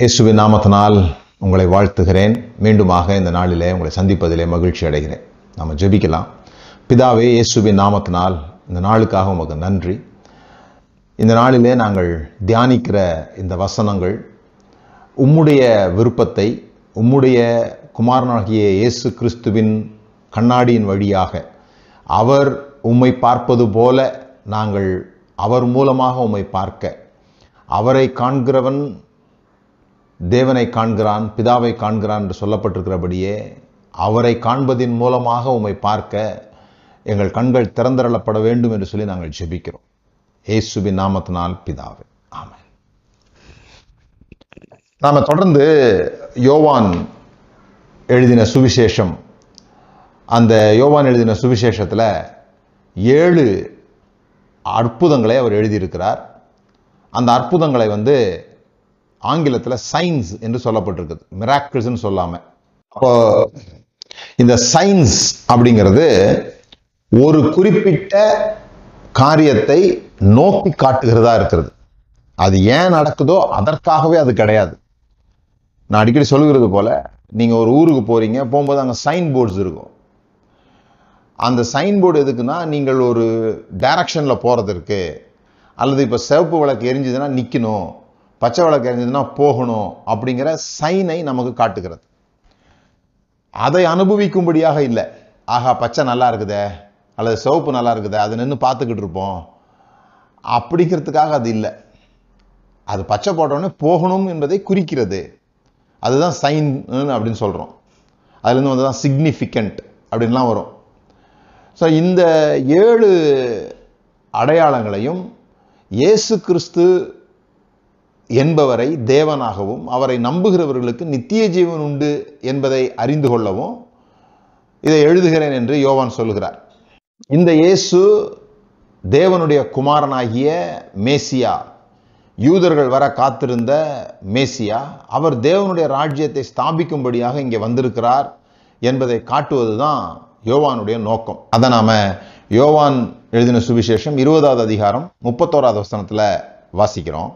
இயேசுவின் நாமத்தினால் உங்களை வாழ்த்துகிறேன். மீண்டுமாக இந்த நாளிலே உங்களை சந்திப்பதிலே மகிழ்ச்சி அடைகிறேன். நம்ம ஜெபிக்கலாம். பிதாவே இயேசுவின் நாமத்தினால் இந்த நாளுக்காக உமக்கு நன்றி. இந்த நாளிலே நாங்கள் தியானிக்கிற இந்த வசனங்கள் உம்முடைய விருப்பத்தை உம்முடைய குமாரனாகிய இயேசு கிறிஸ்துவின் கண்ணாடியின் வழியாக அவர் உம்மை பார்ப்பது போல நாங்கள் அவர் மூலமாக உம்மை பார்க்க அவரை காண்கிறவன் தேவனை காண்கிறான் பிதாவை காண்கிறான் என்று சொல்லப்பட்டிருக்கிறபடியே அவரை காண்பதின் மூலமாக உம்மை பார்க்க எங்கள் கண்கள் திறந்தரளப்பட வேண்டும் என்று சொல்லி நாங்கள் ஜெபிக்கிறோம். ஏசுபி நாமத்தினால் பிதாவே ஆமாம் நாம தொடர்ந்து யோவான் எழுதின சுவிசேஷம். அந்த யோவான் எழுதின சுவிசேஷத்தில் ஏழு அற்புதங்களை அவர் எழுதியிருக்கிறார். அந்த அற்புதங்களை வந்து ஆங்கிலத்தில் சயின்ஸ் என்று சொல்லப்பட்டிருக்குது. மிராக்கிள்ஸ்னு சொல்லாமல் அப்போ இந்த சயின்ஸ் அப்படிங்கிறது ஒரு குறிப்பிட்ட காரியத்தை நோக்கி காட்டுகிறதா இருக்கிறது. அது ஏன் நடக்குதோ அதற்காகவே அது கிடையாது. நான் அடிக்கடி சொல்கிறது போல நீங்க ஒரு ஊருக்கு போறீங்க போகும்போது அங்கே சைன் போர்ட்ஸ் இருக்கும். அந்த சைன் போர்டு எதுக்குன்னா நீங்கள் ஒரு டைரக்ஷனில் போகிறதுக்கு அல்லது இப்போ சிவப்பு விளக்கு எரிஞ்சுதுன்னா நிற்கணும் பச்சை விளக்கு எரிஞ்சதுன்னா போகணும் அப்படிங்கிற சைனை நமக்கு காட்டுகிறது. அதை அனுபவிக்கும்படியாக இல்லை. ஆகா பச்சை நல்லா இருக்குதே அல்லது சிவப்பு நல்லா இருக்குதே அதை நின்று பார்த்துக்கிட்டு இருப்போம். அப்படிங்கிறதுக்காக அது இல்லை. அது பச்சை போட்டோடனே போகணும் என்பதை குறிக்கிறது. அதுதான் சைன் அப்படின்னு சொல்கிறோம் அதுலேருந்து வந்து தான் சிக்னிஃபிகண்ட் அப்படின்லாம் வரும். ஸோ இந்த ஏழு அடையாளங்களையும் இயேசு கிறிஸ்து என்பவரை தேவனாகவும் அவரை நம்புகிறவர்களுக்கு நித்திய ஜீவன் உண்டு என்பதை அறிந்து கொள்ளவும் இதை எழுதுகிறேன் என்று யோவான் சொல்லுகிறார் இந்த இயேசு தேவனுடைய குமாரனாகிய மேசியா யூதர்கள் வர காத்திருந்த மேசியா அவர் தேவனுடைய ராஜ்யத்தை ஸ்தாபிக்கும்படியாக இங்கே வந்திருக்கிறார் என்பதை காட்டுவதுதான் யோவானுடைய நோக்கம். அதை நாம யோவான் எழுதின சுவிசேஷம் இருபதாவது அதிகாரம் முப்பத்தோராவது வசனத்தில் வாசிக்கிறோம்.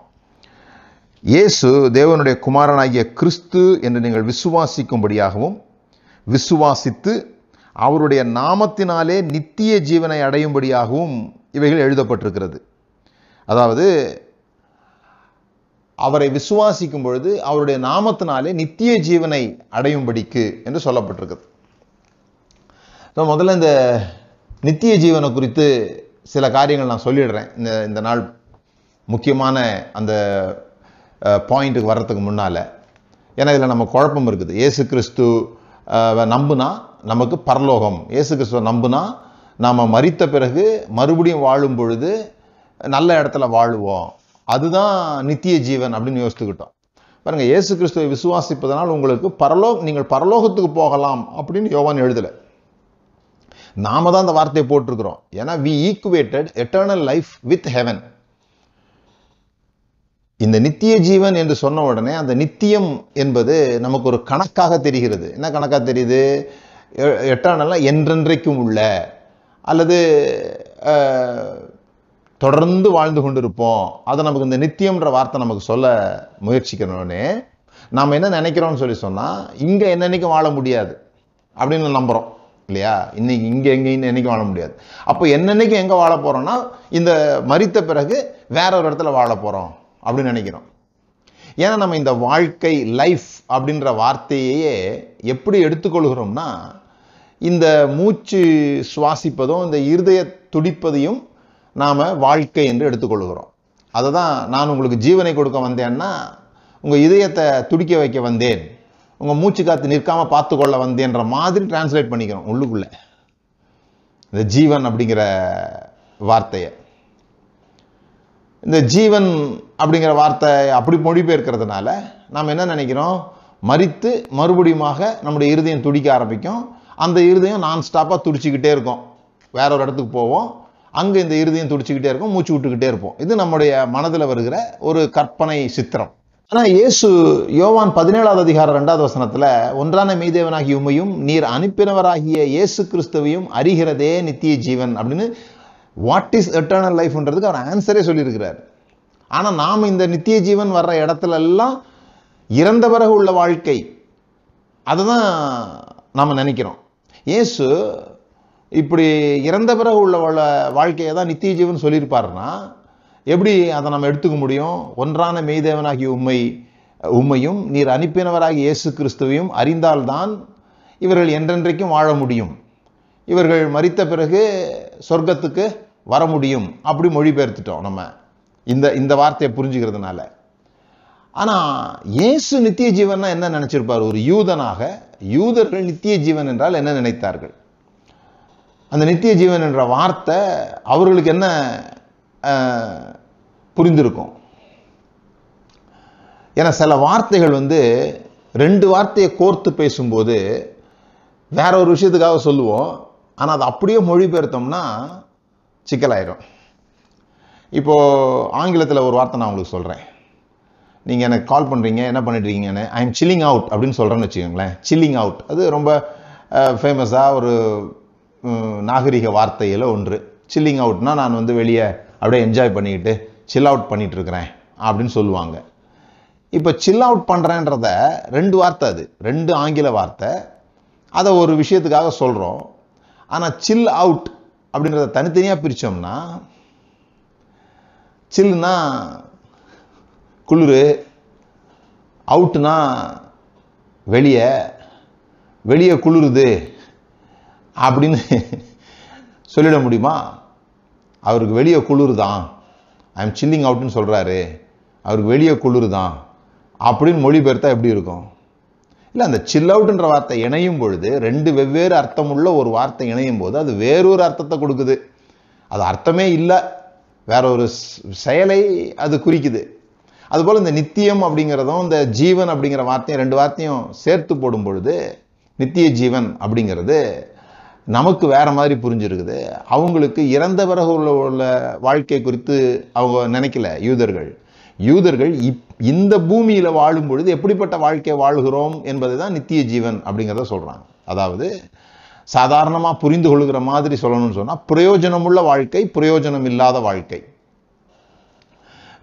இயேசு தேவனுடைய குமாரனாகிய கிறிஸ்து என்று நீங்கள் விசுவாசிக்கும்படியாகவும் விசுவாசித்து அவருடைய நாமத்தினாலே நித்திய ஜீவனை அடையும்படியாகவும் இவைகள் எழுதப்பட்டிருக்கிறது. அதாவது அவரை விசுவாசிக்கும் பொழுது அவருடைய நாமத்தினாலே நித்திய ஜீவனை அடையும்படிக்கு என்று சொல்லப்பட்டிருக்குது ஸோ முதல்ல இந்த நித்திய ஜீவனை குறித்து சில காரியங்கள் நான் சொல்லிடுறேன். இந்த இந்த நாள் முக்கியமான அந்த பாயிண்ட்டுக்கு வர்றதுக்கு முன்னால் ஏன்னா இதில் நம்ம குழப்பம் இருக்குது. ஏசு கிறிஸ்து நம்புனா நமக்கு பரலோகம். ஏசு கிறிஸ்துவ நம்புனா நாம் மறித்த பிறகு மறுபடியும் வாழும் பொழுது நல்ல இடத்துல வாழுவோம். அதுதான் நித்திய ஜீவன் அப்படின்னு யோசித்துக்கிட்டோம். பாருங்கள் ஏசு கிறிஸ்துவை விசுவாசிப்பதனால் உங்களுக்கு பரலோ நீங்கள் பரலோகத்துக்கு போகலாம் அப்படின்னு யோவான் எழுதலை. நாம தான் அந்த வார்த்தையை போட்டிருக்கிறோம். ஏன்னா we equated eternal life with heaven இந்த நித்திய ஜீவன் என்று சொன்ன உடனே அந்த நித்தியம் என்பது நமக்கு ஒரு கணக்காக தெரிகிறது. என்ன கணக்காக தெரியுது? எட்டர்னலாக என்றென்றைக்கும் உள்ள அல்லது தொடர்ந்து வாழ்ந்து கொண்டிருப்போம். அதை நமக்கு இந்த நித்தியம்ன்ற வார்த்தை நமக்கு சொல்ல முயற்சிக்கணும்னே நாம் என்ன நினைக்கிறோம்னு சொல்லி சொன்னால் இங்கே என்னென்னைக்கும் வாழ முடியாது அப்படின்னு நம்புகிறோம் இல்லையா? இன்னைக்கு இங்கே எங்கேயும் என்னைக்கும் வாழ முடியாது. அப்போ என்னென்னைக்கும் எங்கே வாழ போகிறோம்னா இந்த மறித்த பிறகு வேற ஒரு இடத்துல வாழ போகிறோம் அப்படின்னு நினைக்கிறோம். ஏன்னா நம்ம இந்த வாழ்க்கை லைஃப் அப்படின்ற வார்த்தையே எப்படி எடுத்துக்கொள்கிறோம்னா இந்த மூச்சு சுவாசிப்பதும் இந்த இருதய துடிப்பதையும் நாம் வாழ்க்கை என்று எடுத்துக்கொள்கிறோம். அதை தான் நான் உங்களுக்கு ஜீவனை கொடுக்க வந்தேன்னா உங்கள் இதயத்தை துடிக்க வைக்க வந்தேன் உங்கள் மூச்சு காத்து நிற்காமல் பார்த்து கொள்ள வந்தேன்ற மாதிரி டிரான்ஸ்லேட் பண்ணிக்கிறோம் உள்ளுக்குள்ளே. இந்த ஜீவன் அப்படிங்கிற வார்த்தையை. இந்த ஜீவன் அப்படிங்கிற வார்த்தை அப்படி மொழிபெயர்க்கிறதுனால நாம் என்ன நினைக்கிறோம்? மறித்து மறுபடியுமாக நம்முடைய இருதயம் துடிக்க ஆரம்பிக்கும். அந்த இருதயம் நான் ஸ்டாப்பாக துடிச்சிக்கிட்டே இருக்கும். வேற ஒரு இடத்துக்கு போவோம். அங்கே இந்த இருதயம் துடிச்சிக்கிட்டே இருக்கும். மூச்சு விட்டுக்கிட்டே இருப்போம். இது நம்முடைய மனதில் வருகிற ஒரு கற்பனை சித்திரம். ஆனால் இயேசு யோவான் பதினேழாவது அதிகாரம் ரெண்டாவது வசனத்தில் ஒன்றான மெய்தேவனாகிய உமையும் நீர் அனுப்பினவராகிய இயேசு கிறிஸ்துவையும் அறிகிறதே நித்திய ஜீவன் அப்படின்னு வாட் இஸ் எட்டர்னல் லைஃப்ன்றதுக்கு அவர் ஆன்சரே சொல்லியிருக்கிறார். ஆனால் நாம் இந்த நித்திய ஜீவன் வர்ற இடத்துல எல்லாம் இறந்த பிறகு உள்ள வாழ்க்கை. அதை தான் நாம் நினைக்கிறோம். இயேசு இப்படி இறந்த பிறகு உள்ள வாழ்க்கையை தான் நித்திய ஜீவன் சொல்லியிருப்பாருன்னா எப்படி அதை நம்ம எடுத்துக்க முடியும்? ஒன்றான மெய்தேவனாகிய உண்மை உண்மையும் நீர் அனுப்பினவராகிய இயேசு கிறிஸ்துவையும் அறிந்தால்தான் இவர்கள் என்றென்றைக்கும் வாழ முடியும். இவர்கள் மறித்த பிறகு சொர்க்கத்துக்கு வர முடியும் அப்படி மொழிபெயர்த்துட்டோம் நம்ம. இந்த இந்த வார்த்தையை புரிஞ்சுக்கிறதுனால. ஆனால் இயேசு நித்திய ஜீவன்னா என்ன நினச்சிருப்பார்? ஒரு யூதனாக யூதர்கள் நித்திய ஜீவன் என்றால் என்ன நினைத்தார்கள்? அந்த நித்திய ஜீவன் என்ற வார்த்தை அவர்களுக்கு என்ன புரிந்திருக்கும்? ஏன்னா சில வார்த்தைகள் வந்து ரெண்டு வார்த்தையை கோர்த்து பேசும்போது வேற ஒரு விஷயத்துக்காக சொல்லுவோம். ஆனால் அதை அப்படியே மொழிபெயர்த்தோம்னா சிக்கலாயிரும். இப்போ ஆங்கிலத்தில் ஒரு வார்த்தை நான் உங்களுக்கு சொல்கிறேன் நீங்கள் எனக்கு கால் பண்ணுறீங்க என்ன பண்ணிட்டு இருக்கீங்கன்னு ஐ எம் சில்லிங் அவுட் அப்படின்னு சொல்கிறேன்னு வச்சுக்கோங்களேன். சில்லிங் அவுட் அது ரொம்ப ஃபேமஸாக ஒரு நாகரிக வார்த்தையில் ஒன்று. சில்லிங் அவுட்னா நான் வந்து வெளியே அப்படியே என்ஜாய் பண்ணிக்கிட்டு சில் அவுட் பண்ணிட்டு இருக்கிறேன் அப்படின்னு சொல்லுவாங்க. இப்போ சில் அவுட் பண்ணுறேன்றத ரெண்டு வார்த்தை அது. ரெண்டு ஆங்கில வார்த்தை. அதை ஒரு விஷயத்துக்காக சொல்கிறோம் ஆனால் சில் அவுட் அப்படின்றத தனித்தனியாக பிரித்தோம்னா சில்லுனா குளிர் அவுட்டுனா வெளியே வெளியே குளிருது அப்படின்னு சொல்லிட முடியுமா? அவருக்கு வெளியே குளிர் தான் ஐ எம் சில்லிங் அவுட்னு சொல்கிறாரு அவருக்கு வெளியே குளிர் தான் அப்படின்னு மொழிபெயர்த்தா எப்படி இருக்கும்? இல்லை அந்த சில் அவுட்ன்ற வார்த்தை இணையும் பொழுது ரெண்டு வெவ்வேறு அர்த்தமுள்ள ஒரு வார்த்தை இணையும் போது அது வேறொரு அர்த்தத்தை கொடுக்குது. அது அர்த்தமே இல்லை. வேற ஒரு செயலை அது குறிக்குது. அதுபோல் இந்த நித்தியம் அப்படிங்கிறதும் இந்த ஜீவன் அப்படிங்கிற வார்த்தையும் ரெண்டு வார்த்தையும் சேர்த்து போடும் பொழுது நித்திய ஜீவன் அப்படிங்கிறது நமக்கு வேற மாதிரி புரிஞ்சிருக்குது. அவங்களுக்கு இறந்த பிறகு உள்ள உள்ள வாழ்க்கை குறித்து அவங்க நினைக்கல யூதர்கள். யூதர்கள் இப் இந்த பூமியில வாழும் பொழுது எப்படிப்பட்ட வாழ்க்கை வாழ்கிறோம் என்பதை தான் நித்திய ஜீவன் அப்படிங்கிறத சொல்றாங்க. அதாவது சாதாரணமா புரிந்து கொள்கிற மாதிரி சொல்லணும்னு சொன்னா பிரயோஜனமுள்ள வாழ்க்கை பிரயோஜனம் இல்லாத வாழ்க்கை.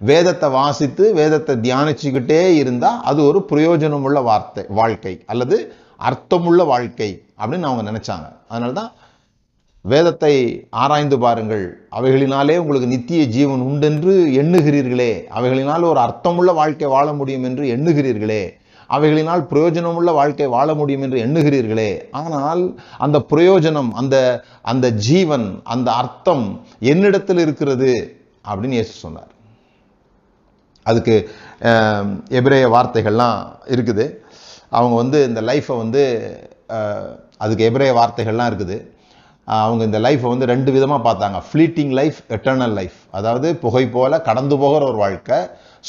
வேதத்தை வாசித்து வேதத்தை தியானிச்சுக்கிட்டே இருந்தா அது ஒரு பிரயோஜனமுள்ள வார்த்தை வாழ்க்கை அல்லது அர்த்தமுள்ள வாழ்க்கை அப்படின்னு அவங்க நினைச்சாங்க. அதனால தான் வேதத்தை ஆராய்ந்து பாருங்கள். அவைகளினாலே உங்களுக்கு நித்திய ஜீவன் உண்டென்று எண்ணுகிறீர்களே. அவைகளினால் ஒரு அர்த்தமுள்ள வாழ்க்கை வாழ முடியும் என்று எண்ணுகிறீர்களே. அவைகளினால் பிரயோஜனமுள்ள வாழ்க்கை வாழ முடியும் என்று எண்ணுகிறீர்களே. ஆனால் அந்த பிரயோஜனம் அந்த அந்த ஜீவன் அந்த அர்த்தம் என்னிடத்தில் இருக்கிறது அப்படின்னு இயேசு சொன்னார். அதுக்கு எபிரேய வார்த்தைகள்லாம் இருக்குது. அவங்க வந்து இந்த லைஃப்பை வந்து அதுக்கு எபிரேய வார்த்தைகள்லாம் இருக்குது. அவங்க இந்த லைஃப்பை வந்து ரெண்டு விதமாக பார்த்தாங்க. ஃப்ளீட்டிங் லைஃப் எட்டர்னல் லைஃப் அதாவது புகை போல கடந்து போகிற ஒரு வாழ்க்கை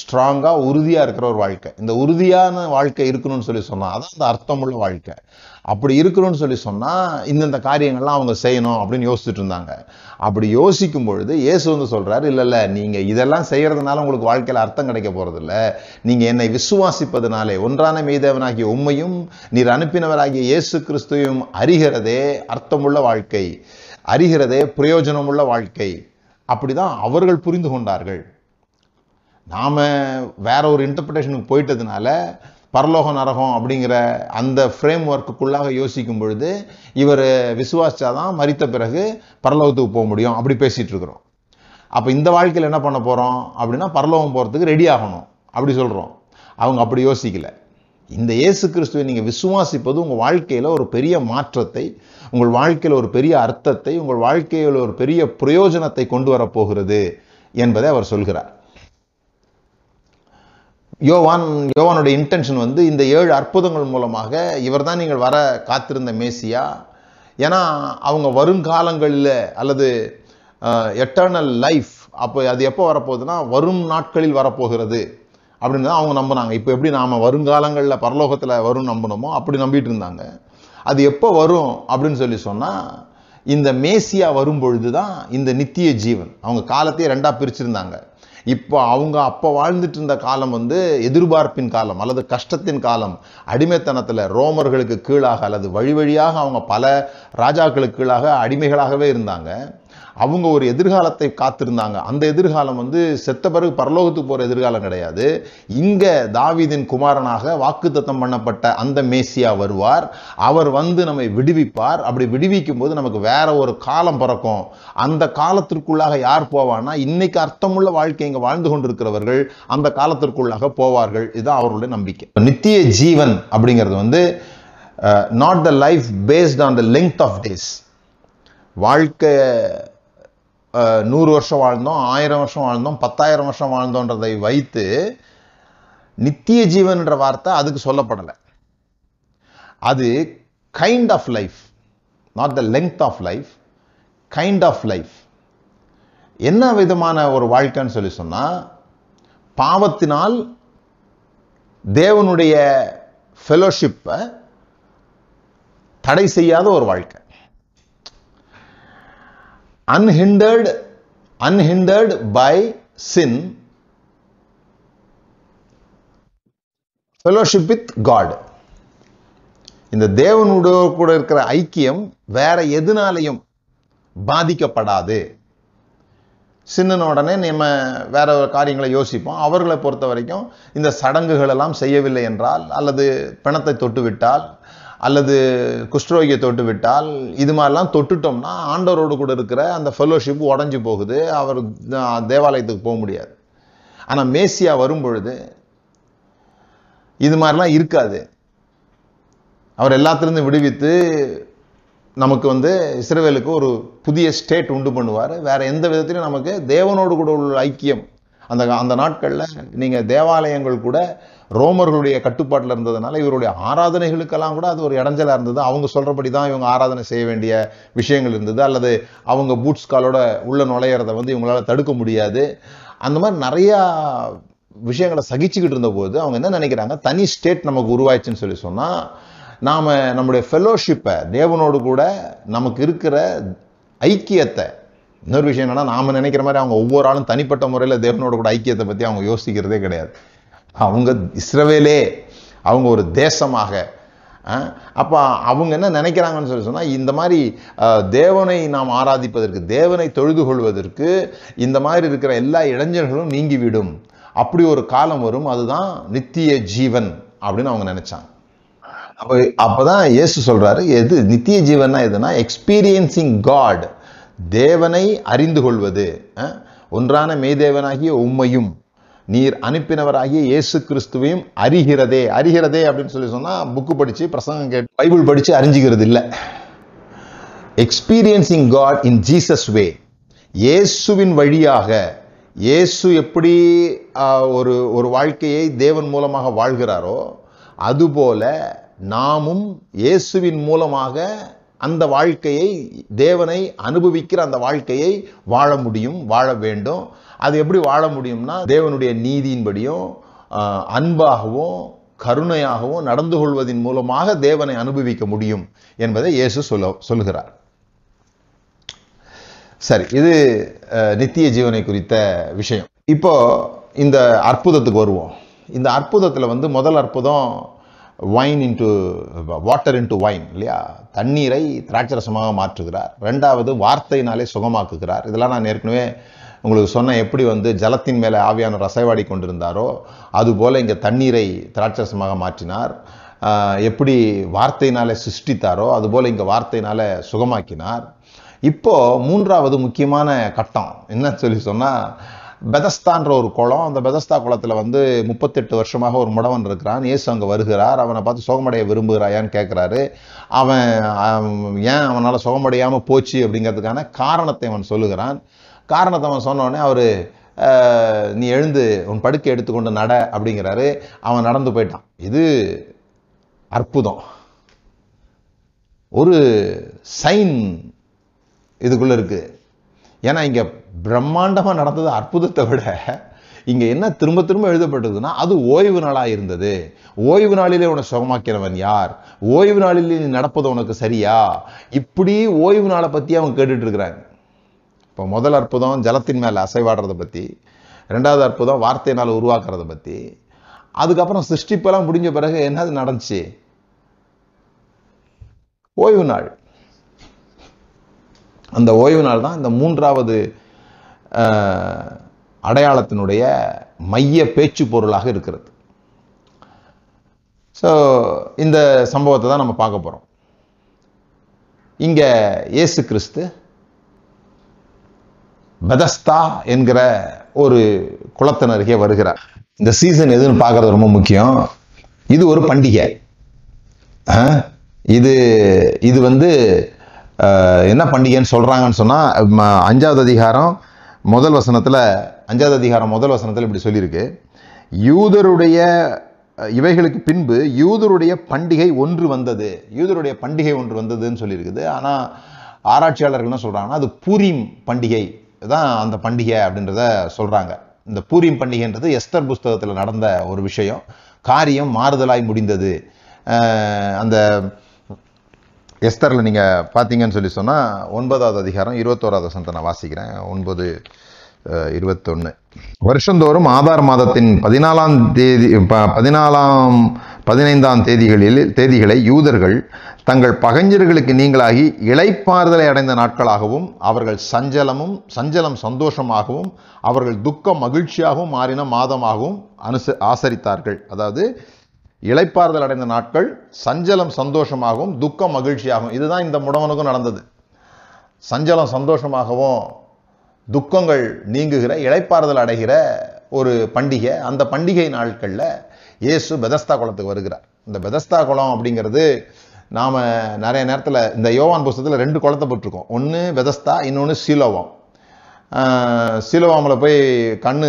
ஸ்ட்ராங்காக உறுதியாக இருக்கிற ஒரு வாழ்க்கை. இந்த உறுதியான வாழ்க்கை இருக்கணும்னு சொல்லி சொன்னா அதான் அந்த அர்த்தமுள்ள வாழ்க்கை. அப்படி இருக்கிறோன்னு சொல்லி சொன்னால் இந்தந்த காரியங்கள்லாம் அவங்க செய்யணும் அப்படின்னு யோசிச்சுட்டு இருந்தாங்க. அப்படி யோசிக்கும் பொழுது இயேசு வந்து சொல்றாரு இல்லை இல்லை நீங்க இதெல்லாம் செய்யறதுனால உங்களுக்கு வாழ்க்கையில அர்த்தம் கிடைக்க போகிறதில்ல நீங்க என்னை விசுவாசிப்பதனாலே ஒன்றான மெய்தேவனாகிய உண்மையும் நீர் அனுப்பினவராகிய இயேசு கிறிஸ்துவையும் அறிகிறதே அர்த்தமுள்ள வாழ்க்கை அறிகிறதே பிரயோஜனமுள்ள வாழ்க்கை. அப்படிதான் அவர்கள் புரிந்து கொண்டார்கள். நாம வேற ஒரு இன்டர்பிரேஷனுக்கு போயிட்டதுனால பரலோக நரகம் அப்படிங்கிற அந்த ஃப்ரேம் ஒர்க்குக்குள்ளாக யோசிக்கும் பொழுது இவர் விசுவாசிச்சாதான் மறித்த பிறகு பரலோகத்துக்கு போக முடியும். அப்படி பேசிகிட்டு இருக்கிறோம். அப்போ இந்த வாழ்க்கையில் என்ன பண்ண போகிறோம் அப்படின்னா பரலோகம் போகிறதுக்கு ரெடி ஆகணும். அப்படி சொல்கிறோம் அவங்க அப்படி யோசிக்கல. இந்த இயேசு கிறிஸ்துவை நீங்கள் விசுவாசிப்பது உங்கள் வாழ்க்கையில் ஒரு பெரிய மாற்றத்தை உங்கள் வாழ்க்கையில் ஒரு பெரிய அர்த்தத்தை உங்கள் வாழ்க்கையில் ஒரு பெரிய பிரயோஜனத்தை கொண்டு வரப் போகிறது என்பதை அவர் சொல்கிறார். யோவான் யோவானுடைய இன்டென்ஷன் வந்து இந்த ஏழு அற்புதங்கள் மூலமாக இவர்தான் நீங்கள் வர காத்திருந்த மேசியா. ஏன்னா அவங்க வருங்காலங்களில் அல்லது எட்டர்னல் லைஃப் அப்போ அது எப்போ வரப்போகுதுன்னா வரும் நாட்களில் வரப்போகிறது அப்படின்னு தான் அவங்க நம்பினாங்க. இப்போ எப்படி நாம் வருங்காலங்களில் பரலோகத்தில் வரும் நம்பினோமோ அப்படி நம்பிட்டு இருந்தாங்க. அது எப்போ வரும் அப்படின்னு சொல்லி சொன்னால் இந்த மேசியா வரும் பொழுது தான் இந்த நித்திய ஜீவன். அவங்க காலத்தையே ரெண்டாக பிரிச்சிருந்தாங்க. இப்போ அவங்க அப்போ வாழ்ந்துட்டு இருந்த காலம் வந்து எதிர்பார்ப்பின் காலம் அல்லது கஷ்டத்தின் காலம். அடிமைத்தனத்தில் ரோமர்களுக்கு கீழாக அல்லது வழி வழியாக அவங்க பல ராஜாக்களுக்கு கீழாக அடிமைகளாகவே இருந்தாங்க. அவங்க ஒரு எதிர்காலத்தை காத்திருந்தாங்க. அந்த எதிர்காலம் வந்து செத்த பிறகு பரலோகத்துக்கு போகிற எதிர்காலம் கிடையாது. இங்கே தாவீதின் குமாரனாக வாக்குத்தத்தம் பண்ணப்பட்ட அந்த மேசியா வருவார். அவர் வந்து நம்மை விடுவிப்பார். அப்படி விடுவிக்கும் போது நமக்கு வேற ஒரு காலம் பிறக்கும். அந்த காலத்திற்குள்ளாக யார் போவான்னா இன்னைக்கு அர்த்தமுள்ள வாழ்க்கை இங்கே வாழ்ந்து கொண்டிருக்கிறவர்கள் அந்த காலத்திற்குள்ளாக போவார்கள். இதுதான் அவர்களுடைய நம்பிக்கை. நித்திய ஜீவன் அப்படிங்கிறது வந்து not the life based on the length of days வாழ்க்கை நூறு வருஷம் வாழ்ந்தோம் ஆயிரம் வருஷம் வாழ்ந்தோம் பத்தாயிரம் வருஷம் வாழ்ந்தோன்றதை வைத்து நித்திய ஜீவன்ன்ற வார்த்தை அதுக்கு சொல்லப்படலை. அது kind of life not the length of life kind of life என்ன விதமான ஒரு வாழ்க்கைன்னு சொல்லி சொன்னா பாவத்தினால் தேவனுடைய ஃபெலோஷிப்பை தடை செய்யாத ஒரு வாழ்க்கை. Unhindered unhindered by sin. Fellowship with god. இந்த தேவனோட கூட இருக்கிற ஐக்கியம் வேற எதுனாலையும் பாதிக்கப்படாது. சின்ன உடனே நம்ம வேற ஒரு காரியங்களை யோசிப்போம். அவர்களை பொறுத்த வரைக்கும் இந்த சடங்குகள் எல்லாம் செய்யவில்லை என்றால் அல்லது பிணத்தை தொட்டுவிட்டால் அல்லது குஷ்டரோகியை தொட்டு விட்டால் இது மாதிரிலாம் தொட்டுட்டோம்னா ஆண்டவரோடு கூட இருக்கிற அந்த ஃபெலோஷிப் உடஞ்சி போகுது. அவர் தேவாலயத்துக்கு போக முடியாது. ஆனால் மேசியா வரும் பொழுது இது மாதிரிலாம் இருக்காது. அவர் எல்லாத்துலேருந்து விடுவித்து நமக்கு வந்து இஸ்ரேவேலுக்கு ஒரு புதிய ஸ்டேட் உண்டு பண்ணுவார். வேறு எந்த விதத்திலையும் நமக்கு தேவனோடு கூட உள்ள ஐக்கியம் அந்த அந்த நாட்களில் நீங்கள் தேவாலயங்கள் கூட ரோமர்களுடைய கட்டுப்பாட்டில் இருந்ததுனால இவருடைய ஆராதனைகளுக்கெல்லாம் கூட அது ஒரு இடைஞ்சலாக இருந்தது. அவங்க சொல்கிறபடி தான் இவங்க ஆராதனை செய்ய வேண்டிய விஷயங்கள் இருந்தது. அல்லது அவங்க பூட்ஸ் காலோட உள்ள நுழையிறத வந்து இவங்களால தடுக்க முடியாது. அந்த மாதிரி நிறையா விஷயங்களை சகிச்சுக்கிட்டு இருந்தபோது அவங்க என்ன நினைக்கிறாங்க? தனி ஸ்டேட் நமக்கு உருவாயிடுச்சுன்னு சொல்லி சொன்னால் நாம் நம்முடைய ஃபெலோஷிப்பை தேவனோடு கூட நமக்கு இருக்கிற ஐக்கியத்தை இன்னொரு விஷயம் என்னன்னா நாம் நினைக்கிற மாதிரி அவங்க ஒவ்வொரு ஆளும் தனிப்பட்ட முறையில் தேவனோட கூட ஐக்கியத்தை பற்றி அவங்க யோசிக்கிறதே கிடையாது. அவங்க இஸ்ரவேலே அவங்க ஒரு தேசமாக அப்போ அவங்க என்ன நினைக்கிறாங்கன்னு சொல்லி சொன்னால் இந்த மாதிரி தேவனை நாம் ஆராதிப்பதற்கு தேவனை தொழுது கொள்வதற்கு இந்த மாதிரி இருக்கிற எல்லா இளைஞர்களும் நீங்கிவிடும். அப்படி ஒரு காலம் வரும் அதுதான் நித்திய ஜீவன் அப்படின்னு அவங்க நினைச்சாங்க. அப்போ அப்போ தான் இயேசு சொல்கிறாரு எது நித்திய ஜீவன்னா எதுனா எக்ஸ்பீரியன்சிங் காட் தேவனை அறிந்து கொள்வது ஒன்றான மெய்தேவனாகிய உம்மையும் நீர் அனுப்பினவராகிய இயேசு கிறிஸ்துவையும் அறிகிறதே. அறிகிறதே அப்படின்னு சொல்லி சொன்னா புக்கு படிச்சு பிரசங்கம் கேட்டு பைபிள் படிச்சு அறிஞ்சிக்கிறது இல்லை experiencing God in Jesus way இயேசுவின் வழியாக இயேசு எப்படி ஆஹ், ஒரு ஒரு வாழ்க்கையை தேவன் மூலமாக வாழ்கிறாரோ அதுபோல நாமும் இயேசுவின் மூலமாக அந்த வாழ்க்கையை தேவனை அனுபவிக்கிற அந்த வாழ்க்கையை வாழ முடியும் வாழ வேண்டும். அது எப்படி வாழ முடியும்னா தேவனுடைய நீதியின்படியும் ஆஹ், அன்பாகவும் கருணையாகவும் நடந்து கொள்வதன் மூலமாக தேவனை அனுபவிக்க முடியும் என்பதை இயேசு சொல்ல சொல்லுகிறார். சரி இது அஹ், நித்திய ஜீவனை குறித்த விஷயம். இப்போ இந்த அற்புதத்துக்கு வருவோம். இந்த அற்புதத்தில் வந்து முதல் அற்புதம் wine into water into wine இல்லையா? தண்ணீரை திராட்சரசமாக மாற்றுகிறார். ரெண்டாவது வார்த்தையினாலே சுகமாக்குகிறார். இதெல்லாம் நான் ஏற்கனவே உங்களுக்கு சொன்ன எப்படி வந்து ஜலத்தின் மேலே ஆவியான ரசைவாடி கொண்டிருந்தாரோ அதுபோல் இங்கே தண்ணீரை திராட்சரசமாக மாற்றினார். எப்படி வார்த்தையினாலே சிருஷ்டித்தாரோ அதுபோல் இங்கே வார்த்தையினால சுகமாக்கினார். இப்போ மூன்றாவது முக்கியமான கட்டம். என்ன சொல்லி சொன்னால் பெதஸ்தான்ற ஒரு குளம். அந்த பெதஸ்தா குளத்தில் வந்து முப்பத்தெட்டு வருஷமாக ஒரு முடவன் இருக்கிறான். இயேசு அங்கே வருகிறார். அவனை பார்த்து சுகமடைய விரும்புகிறாயான்னு கேட்குறாரு அவன் ஏன் அவனால் சுகமடையாமல் போச்சு அப்படிங்கிறதுக்கான காரணத்தை அவன் சொல்லுகிறான். காரணத்தை அவன் சொன்னோடனே அவர் நீ எழுந்து உன் படுக்கை எடுத்துக்கொண்டு நட அப்படிங்கிறாரு. அவன் நடந்து போயிட்டான். இது அற்புதம். ஒரு சைன் இதுக்குள்ளே இருக்குது ஏன்னா இங்கே பிரம்மாண்டமா நடந்தது அற்புதத்தை விட இங்க என்ன திரும்ப திரும்ப எழுதப்பட்டதுன்னா அது ஓய்வு நாளா இருந்தது. ஓய்வு நாளிலே உன்னை சுகமாக்கிறவன் யார்? ஓய்வு நாளிலே நீ நடப்பது உனக்கு சரியா? இப்படி ஓய்வு நாளை பத்தி அவங்க கேட்டுட்டு இருக்கிறாங்க இப்போ முதல் அற்புதம் ஜலத்தின் மேல அசைவாடுறதை பத்தி ரெண்டாவது அற்புதம் வார்த்தையினால் உருவாக்குறதை பத்தி அதுக்கப்புறம் சிருஷ்டிப்பெல்லாம் முடிஞ்ச பிறகு என்னது நடந்துச்சு? ஓய்வு நாள். அந்த ஓய்வு நாள் தான் இந்த மூன்றாவது அடையாளத்தினுடைய மைய பேச்சு பொருளாக இருக்கிறது. ஸோ இந்த சம்பவத்தை தான் நம்ம பார்க்க போகிறோம் இங்கே இயேசு கிறிஸ்து பெதஸ்தா என்கிற ஒரு குளத்தின் அருகே வருகிறார். இந்த சீசன் எதுன்னு பார்க்கறது ரொம்ப முக்கியம். இது ஒரு பண்டிகை. இது இது வந்து அஹ், என்ன பண்டிகைன்னு சொல்றாங்கன்னு சொன்னா அஞ்சாவது அதிகாரம் முதல் வசனத்தில் அஞ்சாவது அதிகாரம் முதல் வசனத்தில் இப்படி சொல்லியிருக்கு. யூதருடைய இவைகளுக்கு பின்பு யூதருடைய பண்டிகை ஒன்று வந்தது. யூதருடைய பண்டிகை ஒன்று வந்ததுன்னு சொல்லியிருக்குது. ஆனால் ஆராய்ச்சியாளர்கள் என்ன சொல்கிறாங்கன்னா அது பூரீம் பண்டிகை. தான் அந்த பண்டிகை அப்படின்றத சொல்கிறாங்க இந்த பூரீம் பண்டிகைன்றது எஸ்தர் புஸ்தகத்தில் நடந்த ஒரு விஷயம். காரியம் மாறுதலாய் முடிந்தது. அந்த எஸ்தரில் நீங்கள் பார்த்தீங்கன்னு சொல்லி சொன்னால் ஒன்பதாவது அதிகாரம் இருபத்தோராவது வசனத்தை நான் வாசிக்கிறேன். ஒன்பது இருபத்தொன்று இருபத்தொன்னு. வருஷந்தோறும் ஆதார் மாதத்தின் பதினாலாம் தேதி ப- பதினாலாம் பதினைந்தாம் தேதிகளில் தேதிகளை யூதர்கள் தங்கள் பகைஞர்களுக்கு நீங்களாகி இளைப்பாறுதலை அடைந்த நாட்களாகவும் அவர்கள் சஞ்சலமும் சஞ்சலம் சந்தோஷமாகவும் அவர்கள் துக்கம் மகிழ்ச்சியாகவும் மாறின மாதமாகவும் அனுச ஆசரித்தார்கள். அதாவது இளைப்பாறுதல் அடைந்த நாட்கள் சஞ்சலம் சந்தோஷமாகவும் துக்கம் மகிழ்ச்சியாகவும் இதுதான் இந்த முடவனுக்கும் நடந்தது. சஞ்சலம் சந்தோஷமாகவும் துக்கங்கள் நீங்குகிற இளைப்பாறுதல் அடைகிற ஒரு பண்டிகை. அந்த பண்டிகை நாட்களில் இயேசு பெதஸ்தா குளத்துக்கு வருகிறார். இந்த பெதஸ்தா குளம் அப்படிங்கிறது நாம் நிறைய நேரத்தில் இந்த யோவான் புஸ்தத்தில் ரெண்டு குளத்தை போட்டிருக்கோம். ஒன்று பெதஸ்தா இன்னொன்று சீலோவம். சிலுவாமலை போய் கண்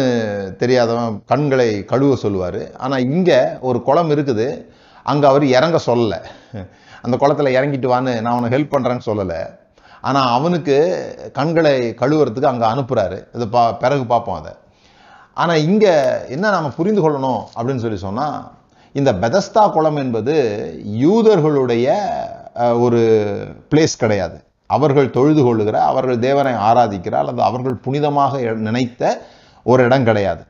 தெரியாதவன் கண்களை கழுவ சொல்லுவார். ஆனால் இங்கே ஒரு குளம் இருக்குது. அங்கே அவர் இறங்க சொல்லலை. அந்த குளத்தில் இறங்கிட்டு வான்னு நான் அவனை ஹெல்ப் பண்ணுறேன்னு சொல்லலை. ஆனால் அவனுக்கு கண்களை கழுவுறதுக்கு அங்கே அனுப்புகிறாரு இதை பா பிறகு பார்ப்போம் அதை. ஆனால் இங்கே என்ன நம்ம புரிந்து கொள்ளணும் அப்படின்னு சொல்லி சொன்னால் இந்த பெதஸ்தா குளம் என்பது யூதர்களுடைய ஒரு பிளேஸ் கிடையாது. அவர்கள் தொழுது கொள்ளுகிற அவர்கள் தேவனை ஆராதிக்கிற அல்லது அவர்கள் புனிதமாக நினைத்த ஒரு இடம் கிடையாது.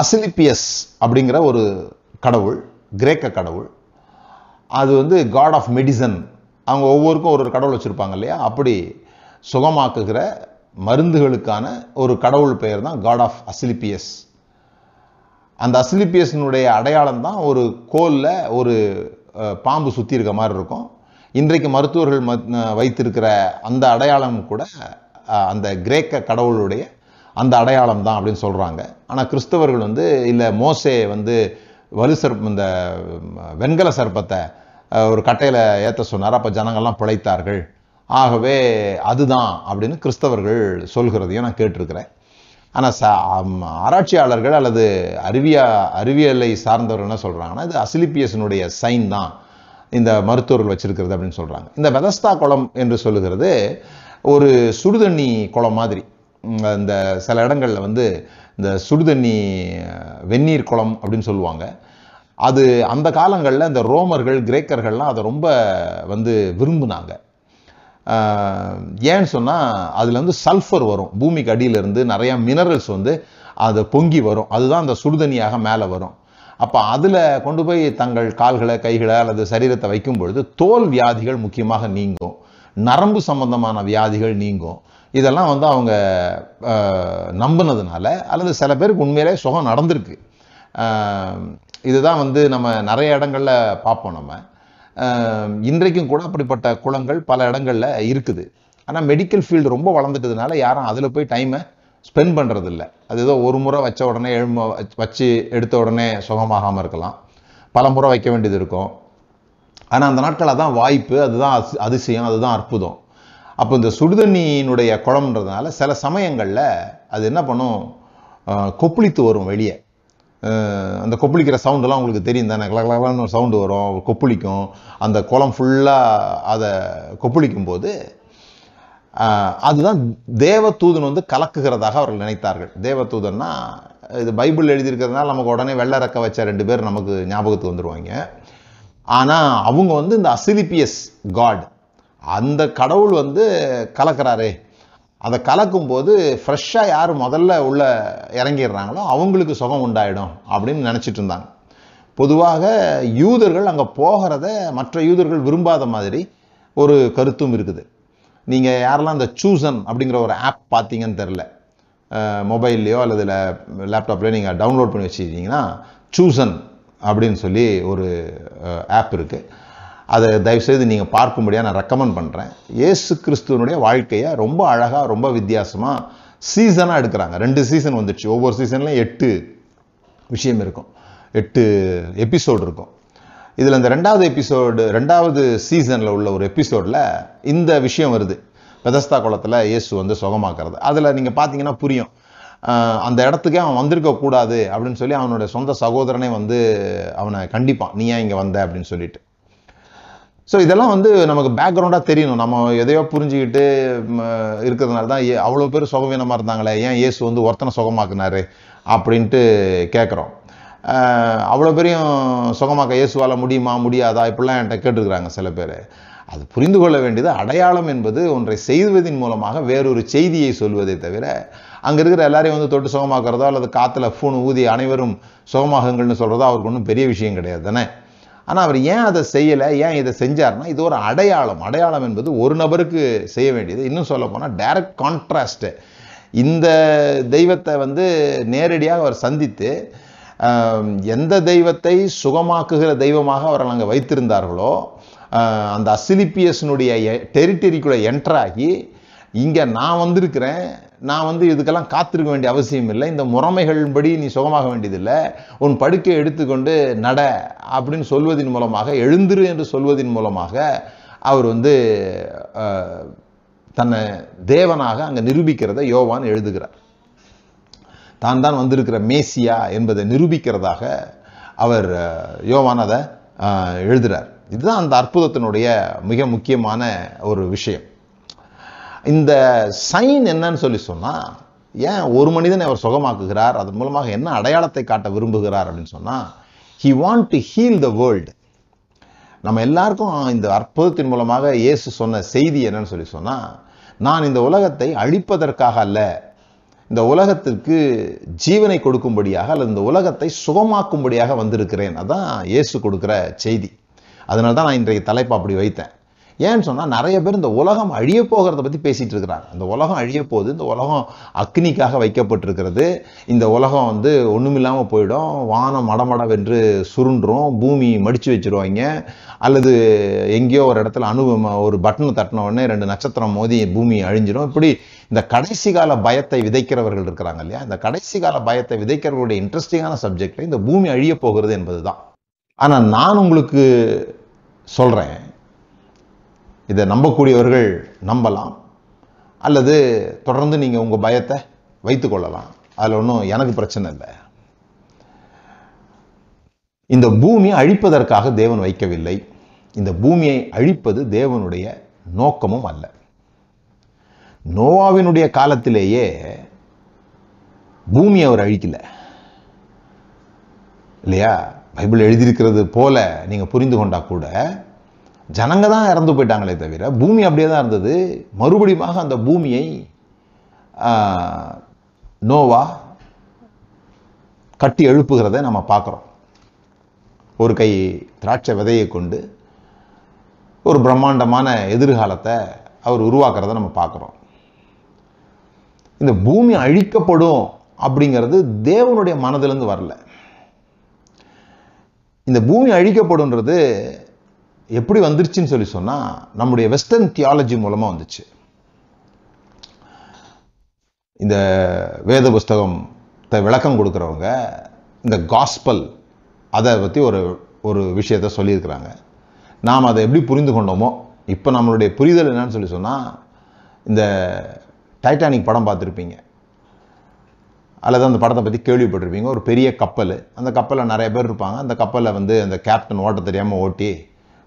அசிலிப்பியஸ் அப்படிங்கிற ஒரு கடவுள் கிரேக்க கடவுள். அது வந்து காட் ஆஃப் மெடிசன் அவங்க ஒவ்வொருக்கும் ஒரு ஒரு கடவுள் வச்சுருப்பாங்க இல்லையா? அப்படி சுகமாக்குகிற மருந்துகளுக்கான ஒரு கடவுள் பெயர் தான் காட் ஆஃப் அசிலிப்பியஸ் அந்த அசிலிப்பியஸினுடைய அடையாளம் தான் ஒரு கோல்ல ஒரு பாம்பு சுற்றி இருக்க மாதிரி இருக்கும். இன்றைக்கு மருத்துவர்கள் மத்- வைத்திருக்கிற அந்த அடையாளம் கூட அந்த கிரேக்க கடவுளுடைய அந்த அடையாளம் தான் அப்படின்னு சொல்கிறாங்க ஆனால் கிறிஸ்தவர்கள் வந்து இல்லை மோசே வந்து வலு சர்ப்பம் இந்த வெண்கல சர்ப்பத்தை ஒரு கட்டையில் ஏற்ற சொன்னார். அப்போ ஜனங்கள்லாம் பிழைத்தார்கள். ஆகவே அதுதான் அப்படின்னு கிறிஸ்தவர்கள் சொல்கிறதையும் நான் கேட்டிருக்கிறேன். ஆனால் ச ஆராய்ச்சியாளர்கள் அல்லது அறிவியா அறிவியலை சார்ந்தவர்கள் என்ன சொல்கிறாங்கன்னா இது அசிலிப்பியஸினுடைய சைன் தான். இந்த மருத்துவர்கள் வச்சிருக்கிறது அப்படின்னு சொல்கிறாங்க இந்த பெதஸ்தா குளம் என்று சொல்லுகிறது ஒரு சுடுதண்ணி குளம் மாதிரி. இந்த சில இடங்களில் வந்து இந்த சுடுதண்ணி வெந்நீர் குளம் அப்படின்னு சொல்லுவாங்க. அது அந்த காலங்களில் இந்த ரோமர்கள் கிரேக்கர்கள்லாம் அதை ரொம்ப வந்து விரும்புனாங்க. ஏன்னு சொன்னால் அதில் வந்து சல்ஃபர் வரும். பூமிக்கு அடியிலிருந்து நிறையா மினரல்ஸ் வந்து அது பொங்கி வரும். அதுதான் அந்த சுடுதண்ணியாக மேலே வரும். அப்போ அதில் கொண்டு போய் தங்கள் கால்களை கைகளை அல்லது சரீரத்தை வைக்கும் பொழுது தோல் வியாதிகள் முக்கியமாக நீங்கும். நரம்பு சம்பந்தமான வியாதிகள் நீங்கும். இதெல்லாம் வந்து அவங்க நம்பினதுனால அல்லது சில பேருக்கு உண்மையிலே சுகம் நடந்திருக்கு. இதுதான் வந்து நம்ம நிறைய இடங்களில் பார்ப்போம் நம்ம. இன்றைக்கும் கூட அப்படிப்பட்ட குளங்கள் பல இடங்களில் இருக்குது. ஆனால் மெடிக்கல் ஃபீல்டு ரொம்ப வளர்ந்துட்டதுனால யாரும் அதில் போய் டைமை ஸ்பெண்ட் பண்ணுறது இல்லை அது ஏதோ ஒரு முறை வச்ச உடனே எழும வச்சு எடுத்த உடனே சுகமாகாமல் இருக்கலாம். பல முறை வைக்க வேண்டியது இருக்கும். ஆனால் அந்த நாட்கள் அதான் வாய்ப்பு அதுதான் அதிசயம் அதுதான் அற்புதம். அப்போ இந்த சுடுதண்ணியினுடைய குளம்ன்றதுனால சில சமயங்களில் அது என்ன பண்ணும்? கொப்புளித்து வரும் வெளியே. அந்த கொப்புளிக்கிற சவுண்டெல்லாம் உங்களுக்கு தெரியும் தானே? கலகலகலான்னு ஒரு சவுண்டு வரும் கொப்புளிக்கும். அந்த குளம் ஃபுல்லாக அதை கொப்புளிக்கும் போது அதுதான் தேவதூதன் வந்து கலக்குகிறதாக அவர்கள் நினைத்தார்கள். தேவதூதன்னா இது பைபிள் எழுதியிருக்கிறதுனால நமக்கு உடனே வெள்ளை ரக்க வச்ச ரெண்டு பேர் நமக்கு ஞாபகத்துக்கு வந்துடுவாங்க ஆனால் அவங்க வந்து இந்த அசிலிப்பியஸ் காட் அந்த கடவுள் வந்து கலக்கிறாரே. அதை கலக்கும்போது ஃப்ரெஷ்ஷாக யார் முதல்ல உள்ள இறங்கிடுறாங்களோ அவங்களுக்கு சுகம் உண்டாயிடும் அப்படின்னு நினச்சிட்டு இருந்தாங்க. பொதுவாக யூதர்கள் அங்கே போகிறத மற்ற யூதர்கள் விரும்பாத மாதிரி ஒரு கருத்தும் இருக்குது. நீங்கள் யாரெல்லாம் இந்த சூசன் அப்படிங்கிற ஒரு ஆப் பார்த்தீங்கன்னு தெரில மொபைல்லையோ அல்லது லேப்டாப்லையோ நீங்கள் டவுன்லோட் பண்ணி வச்சுக்கிட்டீங்கன்னா சூசன் அப்படின்னு சொல்லி ஒரு ஆப் இருக்குது அதை தயவுசெய்து நீங்கள் பார்க்கும்படியாக நான் ரெக்கமெண்ட் பண்ணுறேன் இயேசு கிறிஸ்துவனுடைய வாழ்க்கையை ரொம்ப அழகாக ரொம்ப வித்தியாசமாக சீசனாக எடுக்கிறாங்க. ரெண்டு சீசன் வந்துடுச்சு ஒவ்வொரு சீசன்லையும் எட்டு விஷயம் இருக்கும். எட்டு எபிசோடு இருக்கும். இதில் இந்த ரெண்டாவது எபிசோடு ரெண்டாவது சீசனில் உள்ள ஒரு எபிசோடில் இந்த விஷயம் வருது. பெதஸ்தா குளத்தில் இயேசு வந்து சுகமாக்குறது. அதில் நீங்கள் பார்த்தீங்கன்னா புரியும். அந்த இடத்துக்கே அவன் வந்திருக்கக்கூடாது அப்படின்னு சொல்லி அவனுடைய சொந்த சகோதரனே வந்து அவனை கண்டிப்பான். நீ ஏன் இங்கே வந்த? அப்படின்னு சொல்லிட்டு. ஸோ இதெல்லாம் வந்து நமக்கு பேக்ரவுண்டாக தெரியணும். நம்ம எதையோ புரிஞ்சுக்கிட்டு இருக்கிறதுனால தான் அவ்வளோ பேர் சுகவீனமாக இருந்தாங்களே. ஏன் இயேசு வந்து ஒருத்தனை சுகமாக்குனாரு? அப்படின்ட்டு கேட்குறோம் அவ்வளோ பெரிய சுகமாக்க இயேசுவால் முடியுமா முடியாதா? இப்படிலாம் என்கிட்ட கேட்டிருக்கிறாங்க சில பேர். அது புரிந்து கொள்ள வேண்டியது அடையாளம் என்பது ஒன்றை செய்வதன் மூலமாக வேறொரு செய்தியை சொல்வதை தவிர அங்கே இருக்கிற எல்லாரையும் வந்து தொட்டு சுகமாக்குறதோ அல்லது காற்றுல ஃபூன் ஊதி அனைவரும் சுகமாகுங்கள்னு சொல்கிறதோ அவருக்கு ஒன்றும் பெரிய விஷயம் கிடையாது தானே? ஆனால் அவர் ஏன் அதை செய்யலை? ஏன் இதை செஞ்சார்னா இது ஒரு அடையாளம். அடையாளம் என்பது ஒரு நபருக்கு செய்ய வேண்டியது. இன்னும் சொல்ல போனால் டைரக்ட் கான்ட்ராஸ்ட்டு இந்த தெய்வத்தை வந்து நேரடியாக அவர் சந்தித்து எந்த தெய்வத்தை சுகமாக்குகிற தெய்வமாக அவர்கள் அங்கே வைத்திருந்தார்களோ அந்த அசிலிப்பியஸனுடைய டெரிட்டரிக்குள்ளே என்ட்ராகி இங்கே நான் வந்திருக்கிறேன் நான் வந்து இதுக்கெல்லாம் காத்திருக்க வேண்டிய அவசியம் இல்லை இந்த முறைமைகளின்படி நீ சுகமாக வேண்டியதில்லை உன் படுக்கையை எடுத்துக்கொண்டு நட அப்படின்னு சொல்வதின் மூலமாக எழுந்துரு என்று சொல்வதின் மூலமாக அவர் வந்து தன்னை தேவனாக அங்கே நிரூபிக்கிறதை யோவான் எழுதுகிறார். தான் தான் வந்திருக்கிற மேசியா என்பதை நிரூபிக்கிறதாக அவர் யோவான் அதை எழுதுகிறார் இதுதான் அந்த அற்புதத்தினுடைய மிக முக்கியமான ஒரு விஷயம். இந்த சைன் என்னன்னு சொல்லி சொன்னால் ஏன் ஒரு மனிதனை அவர் சுகமாக்குகிறார் அதன் மூலமாக என்ன அடையாளத்தை காட்ட விரும்புகிறார் அப்படின்னு சொன்னால் he want to heal the world நம்ம எல்லாருக்கும் இந்த அற்புதத்தின் மூலமாக இயேசு சொன்ன செய்தி என்னன்னு சொல்லி சொன்னால் நான் இந்த உலகத்தை அழிப்பதற்காக அல்ல இந்த உலகத்திற்கு ஜீவனை கொடுக்கும்படியாக அல்லது இந்த உலகத்தை சுகமாக்கும்படியாக வந்திருக்கிறேன். அதான் இயேசு கொடுக்குற செய்தி. அதனால தான் நான் இன்றைய தலைப்பு அப்படி வைத்தேன். ஏன்னு சொன்னால் நிறைய பேர் இந்த உலகம் அழிய போகிறத பற்றி பேசிகிட்டு இருக்கிறாங்க. இந்த உலகம் அழிய போகுது. இந்த உலகம் அக்னிக்காக வைக்கப்பட்டிருக்கிறது. இந்த உலகம் வந்து ஒன்றுமில்லாமல் போயிடும். வானம் மடமடவென்று சுருண்டுரும். பூமி மடித்து வச்சுருவாங்க. அல்லது எங்கேயோ ஒரு இடத்துல அணு ஒரு பட்டன் தட்டின உடனே ரெண்டு நட்சத்திரம் மோதி பூமி அழிஞ்சிடும் இப்படி இந்த கடைசி கால பயத்தை விதைக்கிறவர்கள் இருக்கிறாங்க இல்லையா? இந்த கடைசி கால பயத்தை விதைக்கிறவர்களுடைய இன்ட்ரெஸ்டிங்கான சப்ஜெக்ட் இந்த பூமி அழிய போகிறது என்பதுதான். ஆனால் நான் உங்களுக்கு சொல்கிறேன் இதை நம்பக்கூடியவர்கள் நம்பலாம். அல்லது தொடர்ந்து நீங்கள் உங்கள் பயத்தை வைத்து கொள்ளலாம். அதில் ஒன்றும் எனக்கு பிரச்சனை இல்லை. இந்த பூமி அழிப்பதற்காக தேவன் வைக்கவில்லை. இந்த பூமியை அழிப்பது தேவனுடைய நோக்கமும் அல்ல. நோவாவினுடைய காலத்திலேயே பூமியை அவர் அழிக்கல. இல்லையா? பைபிள் எழுதியிருக்கிறது போல நீங்கள் புரிந்து கொண்டா கூட ஜனங்க தான் இறந்து போயிட்டாங்களே தவிர பூமி அப்படியே தான் இருந்தது. மறுபடியுமாக அந்த பூமியை ஆஹ், நோவா கட்டி எழுப்புகிறதை நம்ம பார்க்குறோம். ஒரு கை திராட்சை விதையை கொண்டு ஒரு பிரம்மாண்டமான எதிர்காலத்தை அவர் உருவாக்குறதை நம்ம பார்க்குறோம். இந்த பூமி அழிக்கப்படும் அப்படிங்கிறது தேவனுடைய மனதிலேருந்து வரல. இந்த பூமி அழிக்கப்படும்ன்றது எப்படி வந்துருச்சுன்னு சொல்லி சொன்னா நம்முடைய வெஸ்டர்ன் தியாலஜி மூலமா வந்துச்சு. இந்த வேத புஸ்தகம் விளக்கம் கொடுக்குறவங்க இந்த காஸ்பல் அதை பற்றி ஒரு ஒரு விஷயத்த சொல்லியிருக்கிறாங்க. நாம் அதை எப்படி புரிந்து கொண்டோமோ இப்போ நம்மளுடைய புரிதல் என்னன்னு சொல்லி சொன்னால் இந்த டைட்டானிக் படம் பார்த்துருப்பீங்க. அல்லது அந்த படத்தை பற்றி கேள்விப்பட்டிருப்பீங்க. ஒரு பெரிய கப்பல். அந்த கப்பலில் நிறைய பேர் இருப்பாங்க. அந்த கப்பலில் வந்து அந்த கேப்டன் ஓட்ட தெரியாமல் ஓட்டி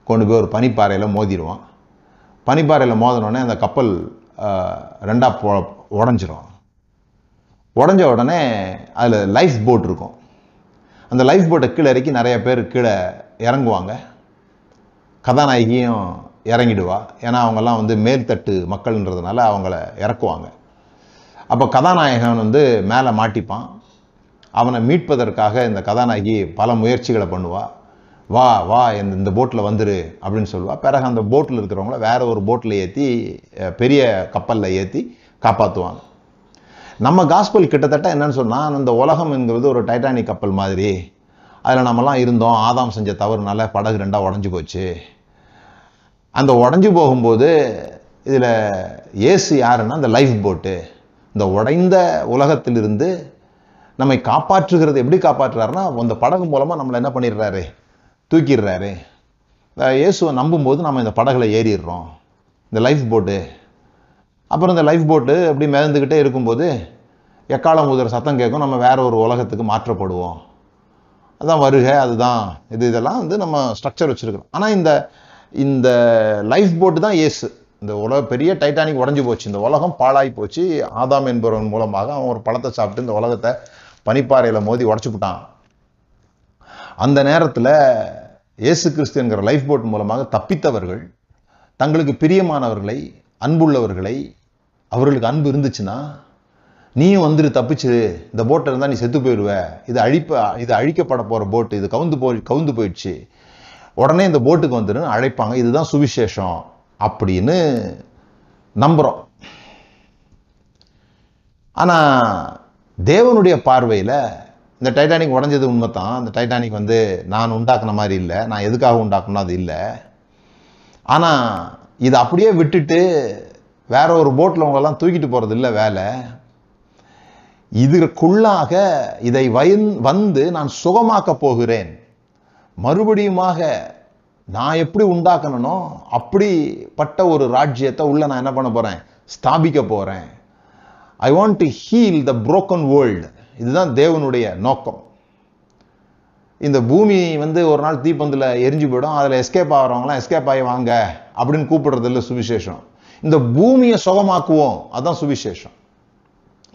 கொண்டு போய் ஒரு பனிப்பாறையில் மோதிடுவான். பனிப்பாறையில் மோதினோடனே அந்த கப்பல் ரெண்டாக போ உடஞ்சிரும். உடஞ்ச உடனே அதில் லைஃப் போட் இருக்கும். அந்த லைஃப் போட்டை கீழே இறக்கி நிறைய பேர் கீழே இறங்குவாங்க. கதாநாயகியும் இறங்கிடுவா. ஏன்னா அவங்கெல்லாம் வந்து மேல்தட்டு மக்கள்ன்றதுனால அவங்கள இறக்குவாங்க. அப்போ கதாநாயகன் வந்து மேலே மாட்டிப்பான். அவனை மீட்பதற்காக இந்த கதாநாயகி பல முயற்சிகளை பண்ணுவாள் வா வா இந்த இந்த போட்டில் வந்துரு அப்படின்னு சொல்லுவாள் பிறகு அந்த போட்டில் இருக்கிறவங்கள வேறு ஒரு போட்டில் ஏற்றி பெரிய கப்பலில் ஏற்றி காப்பாற்றுவாங்க நம்ம காஸ்பல் கிட்டத்தட்ட என்னன்னு சொன்னால் இந்த உலகம் என்கிறது ஒரு டைட்டானிக் கப்பல் மாதிரி. அதில் நம்மலாம் இருந்தோம். ஆதாம் செஞ்ச தவறுனால படகு ரெண்டாக உடஞ்சி போச்சு. அந்த உடஞ்சி போகும்போது இதில் ஏசு யாருன்னா அந்த லைஃப் போட்டு இந்த உடைந்த உலகத்திலிருந்து நம்மை காப்பாற்றுகிறது எப்படி காப்பாற்றுறாருன்னா அந்த படகு மூலமாக நம்மளை என்ன பண்ணிடுறாரு? தூக்கிடுறாரு. அஹ் இயேசுவை நம்பும்போது நம்ம இந்த படகுல ஏறிடுறோம். இந்த லைஃப் போட்டு. அப்புறம் இந்த லைஃப் போட்டு அப்படி மிதந்துக்கிட்டே இருக்கும்போது எக்காலம் உதிர சத்தம் கேட்கும் நம்ம வேற ஒரு உலகத்துக்கு மாற்றப்படுவோம். அதுதான் வருகை அதுதான். இது இதெல்லாம் வந்து நம்ம ஸ்ட்ரக்சர் வச்சுருக்கிறோம். ஆனால் இந்த இந்த லைஃப் போட்டு தான் ஏசு. இந்த உலக பெரிய டைட்டானிக் உடஞ்சி போச்சு. இந்த உலகம் பாழாய் போச்சு. ஆதாம் என்பவன் மூலமாக அவன் ஒரு பழத்தை சாப்பிட்டு இந்த உலகத்தை பனிப்பாறையில் மோதி உடச்சு அந்த நேரத்தில் இயேசு கிறிஸ்து என்கிற லைஃப் போட் மூலமாக தப்பித்தவர்கள் தங்களுக்கு பிரியமானவர்களை அன்புள்ளவர்களை அவர்களுக்கு அன்பு இருந்துச்சுன்னா நீயும் வந்துரு தப்பிச்சு. இந்த போட்டில் இருந்தால் நீ செத்து போயிடுவ இது அழிப்ப இது அழிக்கப்பட போகிற போட்டு இது கவுந்து போய் கவுந்து போயிடுச்சு. உடனே இந்த போட்டுக்கு வந்துடும் அழைப்பாங்க இதுதான் சுவிசேஷம் அப்படின்னு நம்புகிறோம் ஆனால் தேவனுடைய பார்வையில் இந்த டைட்டானிக் உடஞ்சது உண்மை தான் இந்த டைட்டானிக் வந்து நான் உண்டாக்குன மாதிரி இல்லை நான் எதுக்காக உண்டாக்கணும் அது இல்லை. ஆனால் இதை அப்படியே விட்டுட்டு வேற ஒரு போட்டில் உங்களெல்லாம் தூக்கிட்டு போகிறது இல்லை வேலை. இதற்குள்ளாக இதை வயன் வந்து நான் சுகமாக்க போகிறேன். மறுபடியுமாக நான் எப்படி உண்டாக்கணும் அப்படிப்பட்ட ஒரு ராஜ்யத்தை உள்ள நான் என்ன பண்ண போகிறேன் ஸ்தாபிக்க போகிறேன் I want to heal the broken world இதுதான் தேவனுடைய நோக்கம். இந்த பூமி வந்து ஒரு நாள் தீப்பந்தில் எரிஞ்சு போயிடும். அதில் எஸ்கேப் ஆகிறவங்களாம் எஸ்கேப் ஆகி வாங்க அப்படின்னு கூப்பிடுறது இல்லை சுவிசேஷம். இந்த பூமியை சுகமாக்குவோம். அதுதான் சுவிசேஷம்.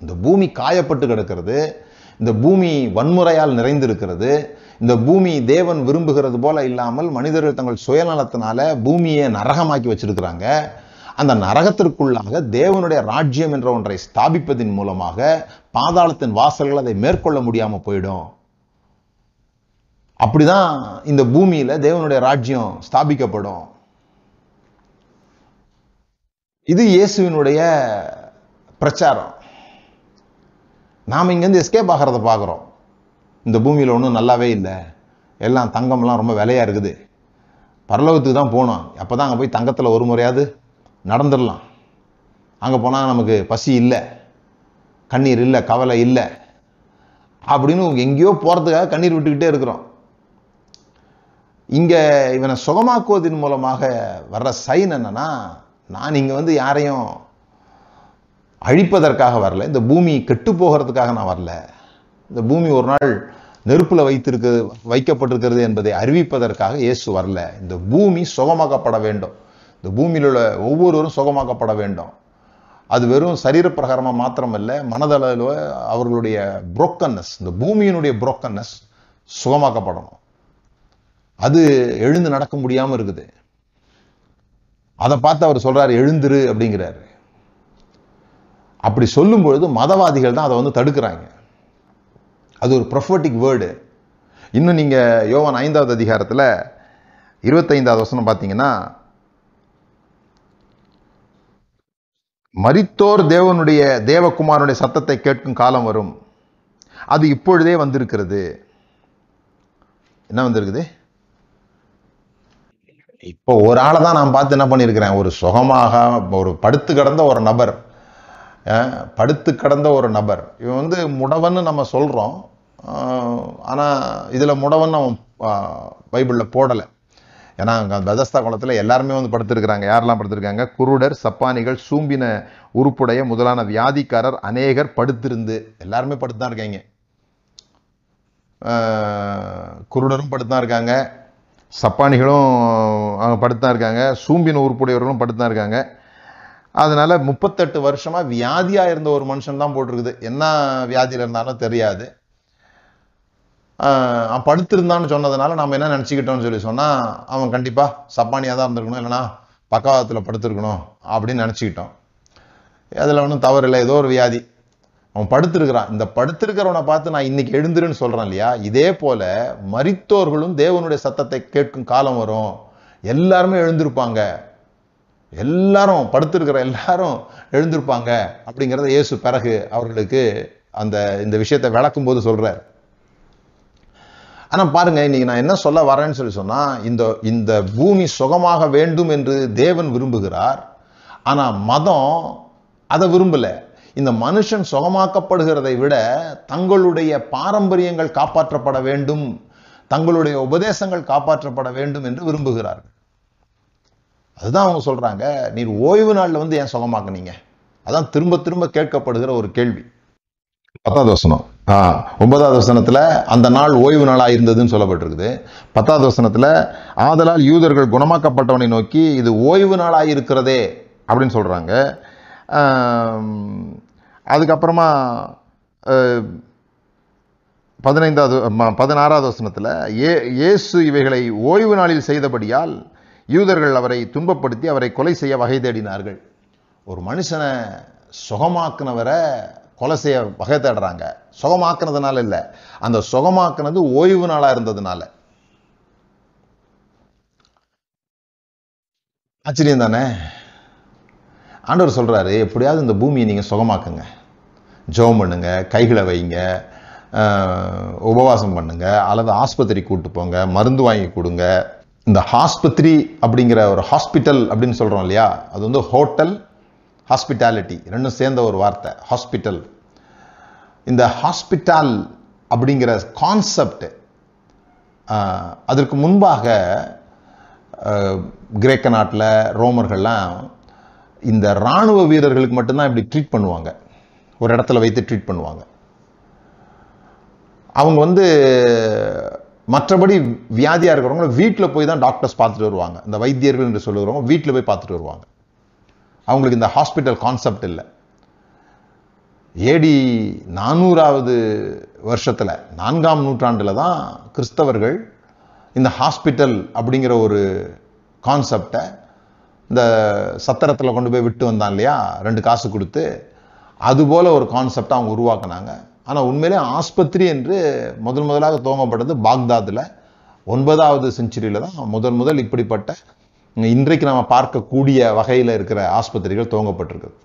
இந்த பூமி காயப்பட்டு கிடக்கிறது. இந்த பூமி வன்முறையால் நிறைந்திருக்கிறது. இந்த பூமி தேவன் விரும்புகிறது போல இல்லாமல் மனிதர்கள் தங்கள் சுயநலத்தினால பூமியை நரகமாக்கி வச்சிருக்கிறாங்க. அந்த நரகத்திற்குள்ளாக தேவனுடைய ராஜ்யம் என்ற ஒன்றை ஸ்தாபிப்பதின் மூலமாக பாதாளத்தின் வாசல்கள் அதை மேற்கொள்ள முடியாமல் போயிடும். அப்படிதான் இந்த பூமியில தேவனுடைய ராஜ்யம் ஸ்தாபிக்கப்படும். இது இயேசுவினுடைய பிரச்சாரம். நாம் இங்கேருந்து எஸ்கேப் ஆகிறத பார்க்குறோம். இந்த பூமியில் ஒன்றும் நல்லாவே இல்லை. எல்லாம் தங்கம்லாம் ரொம்ப விலையாக இருக்குது. பரலோகத்துக்கு தான் போகணும். அப்போ தான் அங்கே போய் தங்கத்தில் ஒரு முறையாவது நடந்துடலாம். அங்கே போனால் நமக்கு பசி இல்லை. கண்ணீர் இல்லை கவலை இல்லை. அப்படின்னு எங்கேயோ போகிறதுக்காக கண்ணீர் விட்டுக்கிட்டே இருக்கிறோம். இங்கே இவனை சுகமாக்குவதன் மூலமாக வர்ற சைன் என்னன்னா நான் இங்கே வந்து யாரையும் அழிப்பதற்காக வரல. இந்த பூமி கெட்டு போகிறதுக்காக நான் வரல. இந்த பூமி ஒரு நாள் நெருப்புல வைத்திருக்கிறது வைக்கப்பட்டிருக்கிறது என்பதை அறிவிப்பதற்காக இயேசு வரல. இந்த பூமி சுகமாக்கப்பட வேண்டும். இந்த பூமியில் உள்ள ஒவ்வொருவரும் சுகமாக்கப்பட வேண்டும். அது வெறும் சரீரப்பிரகாரமாக மாத்திரமல்ல மனதளவில் அவர்களுடைய புரோக்கன்னஸ் இந்த பூமியினுடைய புரோக்கன்னஸ் சுகமாக்கப்படணும். அது எழுந்து நடக்க முடியாமல் இருக்குது. அதை பார்த்து அவர் சொல்றாரு எழுந்துரு அப்படிங்கிறாரு. அப்படி சொல்லும் பொழுது மதவாதிகள் தான் அதை வந்து தடுக்கிறாங்க. அது ஒரு ப்ரொஃபட்டிக் வேர்டு இன்னும் நீங்கள் யோவான் ஐந்தாவது அதிகாரத்தில் இருபத்தைந்தாவது வசனம் பார்த்தீங்கன்னா மரித்தோர் தேவனுடைய தேவகுமாரனுடைய சத்தத்தை கேட்கும் காலம் வரும். அது இப்பொழுதே வந்திருக்கிறது. என்ன வந்திருக்குது? இப்போ ஒரு ஆளை தான் நான் பார்த்து என்ன பண்ணியிருக்கிறேன்? ஒரு சுகமாக ஒரு படுத்து கிடந்த ஒரு நபர். படுத்து கிடந்த ஒரு நபர். இவன் வந்து முடவன்னு நம்ம சொல்கிறோம் ஆனால் இதில் முடவன் அவன் பைபிளில் போடலை. ஏன்னா அங்கே பெதஸ்தா குளத்தில் எல்லாருமே வந்து படுத்திருக்கிறாங்க. யாரெல்லாம் படுத்திருக்காங்க? குருடர் சப்பானிகள் சூம்பின உறுப்புடைய முதலான வியாதிக்காரர் அநேகர் படுத்திருந்து எல்லாருமே படுத்து தான் இருக்காங்க குருடரும் படுத்து தான் இருக்காங்க. சப்பானிகளும் அவங்க படுத்து தான் இருக்காங்க. சூம்பின உறுப்புடையவர்களும் படுத்து தான் இருக்காங்க. அதனால் முப்பத்தெட்டு வருஷமாக வியாதியாக இருந்த ஒரு மனுஷன் தான் போட்டிருக்குது. என்ன வியாதியில் இருந்தாலும் தெரியாது. படுத்திருந்தான்னு சொன்னதுனால நம்ம என்ன நினச்சிக்கிட்டோம்னு சொல்லி சொன்னால் அவன் கண்டிப்பாக சப்பானியாக தான் இருந்திருக்கணும். இல்லைன்னா பக்கவாதத்தில் படுத்திருக்கணும் அப்படின்னு நினச்சிக்கிட்டோம் அதில் ஒன்றும் தவறு இல்லை ஏதோ ஒரு வியாதி. அவன் படுத்திருக்கிறான். இந்த படுத்திருக்கிறவனை பார்த்து நான் இன்னைக்கு எழுந்துருன்னு சொல்கிறான் இல்லையா? இதே போல் மறித்தோர்களும் தேவனுடைய சத்தத்தை கேட்கும் காலம் வரும். எல்லாருமே எழுந்திருப்பாங்க. எல்லாரும் படுத்திருக்கிற எல்லாரும் எழுந்திருப்பாங்க அப்படிங்கிறத இயேசு பிறகு அவர்களுக்கு அந்த இந்த விஷயத்தை விளக்கும் போது ஆனால் பாருங்க இன்னைக்கு நான் என்ன சொல்ல வரேன்னு சொல்லி சொன்னால் இந்த இந்த பூமி சுகமாக வேண்டும் என்று தேவன் விரும்புகிறார். ஆனால் மதம் அதை விரும்பலை. இந்த மனுஷன் சுகமாக்கப்படுகிறதை விட தங்களுடைய பாரம்பரியங்கள் காப்பாற்றப்பட வேண்டும் தங்களுடைய உபதேசங்கள் காப்பாற்றப்பட வேண்டும் என்று விரும்புகிறார்கள். அதுதான் அவங்க சொல்கிறாங்க நீர் ஓய்வு நாளில் வந்து ஏன் சுகமாக்குனீங்க? அதான் திரும்ப திரும்ப கேட்கப்படுகிற ஒரு கேள்வி. பத்தாவது வசனம். ஆ ஒன்பதாவது வசனத்தில் அந்த நாள் ஓய்வு நாளாக இருந்ததுன்னு சொல்லப்பட்டிருக்குது. பத்தாவது வசனத்தில் ஆதலால் யூதர்கள் குணமாக்கப்பட்டவனை நோக்கி இது ஓய்வு நாளாக இருக்கிறதே அப்படின்னு சொல்கிறாங்க அதுக்கப்புறமா பதினைந்தாவது பதினாறாவது வசனத்தில் ஏ இயேசு இவைகளை ஓய்வு நாளில் செய்தபடியால் யூதர்கள் அவரை துன்பப்படுத்தி அவரை கொலை செய்ய வகை தேடினார்கள். ஒரு மனுஷனை சுகமாக்குனவரை கொலை செய்ய வகை தேடுறாங்க சுகமாக்குனதுனால இல்லை. அந்த சுகமாக்குனது ஓய்வு நாளா இருந்ததுனால. ஆச்சரியம் தானே? ஆண்டவர் சொல்றாரு எப்படியாவது இந்த பூமியை நீங்க சுகமாக்குங்க. ஜெபம் பண்ணுங்க கைகளை வைங்க ஆஹ், உபவாசம் பண்ணுங்க அல்லது ஆஸ்பத்திரி கூட்டு போங்க மருந்து வாங்கி கொடுங்க. இந்த ஆஸ்பத்திரி அப்படிங்கிற ஒரு ஹாஸ்பிட்டல் அப்படின்னு சொல்றோம் இல்லையா? அது வந்து ஹோட்டல் ஹாஸ்பிட்டாலிட்டி ரெண்டும் சேர்ந்த ஒரு வார்த்தை ஹாஸ்பிட்டல் இந்த ஹாஸ்பிட்டால் அப்படிங்கிற கான்செப்ட் அதற்கு முன்பாக கிரேக்க நாட்டில் ரோமர்கள்லாம் இந்த இராணுவ வீரர்களுக்கு மட்டும்தான் இப்படி ட்ரீட் பண்ணுவாங்க. ஒரு இடத்துல வைத்து ட்ரீட் பண்ணுவாங்க. அவங்க வந்து மற்றபடி வியாதியாக இருக்கிறவங்க வீட்டில் போய் தான் டாக்டர்ஸ் பார்த்துட்டு வருவாங்க. இந்த வைத்தியர்கள் என்று சொல்லுகிறவங்க வீட்டில் போய் பார்த்துட்டு வருவாங்க. அவங்களுக்கு இந்த ஹாஸ்பிட்டல் கான்செப்ட் இல்லை. ஏடி நானூறாவது வருஷத்தில் நான்காம் நூற்றாண்டில் தான் கிறிஸ்தவர்கள் இந்த ஹாஸ்பிட்டல் அப்படிங்கிற ஒரு கான்செப்டை இந்த சத்திரத்தில் கொண்டு போய் விட்டு வந்தான் இல்லையா? ரெண்டு காசு கொடுத்து. அதுபோல் ஒரு கான்செப்டை அவங்க உருவாக்குனாங்க. ஆனால் உண்மையிலே ஆஸ்பத்திரி என்று முதல் முதலாக துவங்கப்பட்டது பாக்தாதில். ஒன்பதாவது செஞ்சுரியில் தான் முதல் முதல் இப்படிப்பட்ட இன்றைக்கு நம்ம பார்க்கக்கூடிய வகையில் இருக்கிற ஆஸ்பத்திரிகள் துவங்கப்பட்டிருக்குது.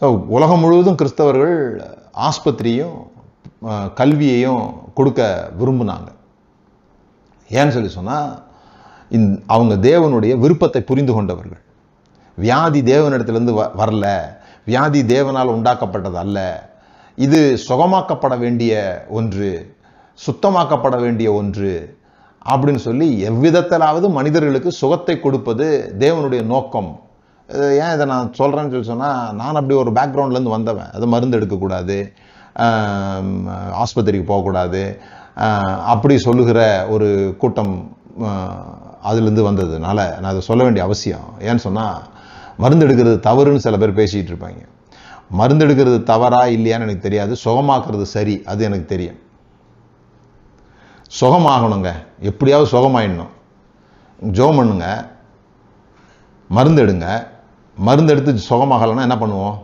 ஸோ உலகம் முழுவதும் கிறிஸ்தவர்கள் ஆஸ்பத்திரியும் கல்வியையும் கொடுக்க விரும்புனாங்க. ஏன்னு சொல்லி சொன்னால் இந் அவங்க தேவனுடைய விருப்பத்தை புரிந்து கொண்டவர்கள். வியாதி தேவனிடத்திலிருந்து வ வரல. வியாதி தேவனால் உண்டாக்கப்பட்டது அல்ல. இது சுகமாக்கப்பட வேண்டிய ஒன்று சுத்தமாக்கப்பட வேண்டிய ஒன்று அப்படின்னு சொல்லி எவ்விதத்திலாவது மனிதர்களுக்கு சுகத்தை கொடுப்பது தேவனுடைய நோக்கம். ஏன் இதை நான் சொல்கிறேன்னு சொல்லி சொன்னால் நான் அப்படி ஒரு பேக்ரவுண்ட்லேருந்து வந்தவன். அது மருந்து எடுக்கக்கூடாது. ஆஸ்பத்திரிக்கு போகக்கூடாது. அப்படி சொல்லுகிற ஒரு கூட்டம் அதுலேருந்து வந்ததுனால நான் அதை சொல்ல வேண்டிய அவசியம். ஏன்னு சொன்னால் மருந்து எடுக்கிறது தவறுன்னு சில பேர் பேசிகிட்டு இருப்பாங்க. மருந்து எடுக்கிறது தவறா இல்லையான்னு எனக்கு தெரியாது. சுகமாக்குறது சரி அது எனக்கு தெரியும். சுகமாகணுங்க. எப்படியாவது சுகமாயிடணும். ஜோம் பண்ணுங்க. மருந்து எடுங்க மருந்து எடுத்து சுகமாகலைன்னா என்ன பண்ணுவோம்?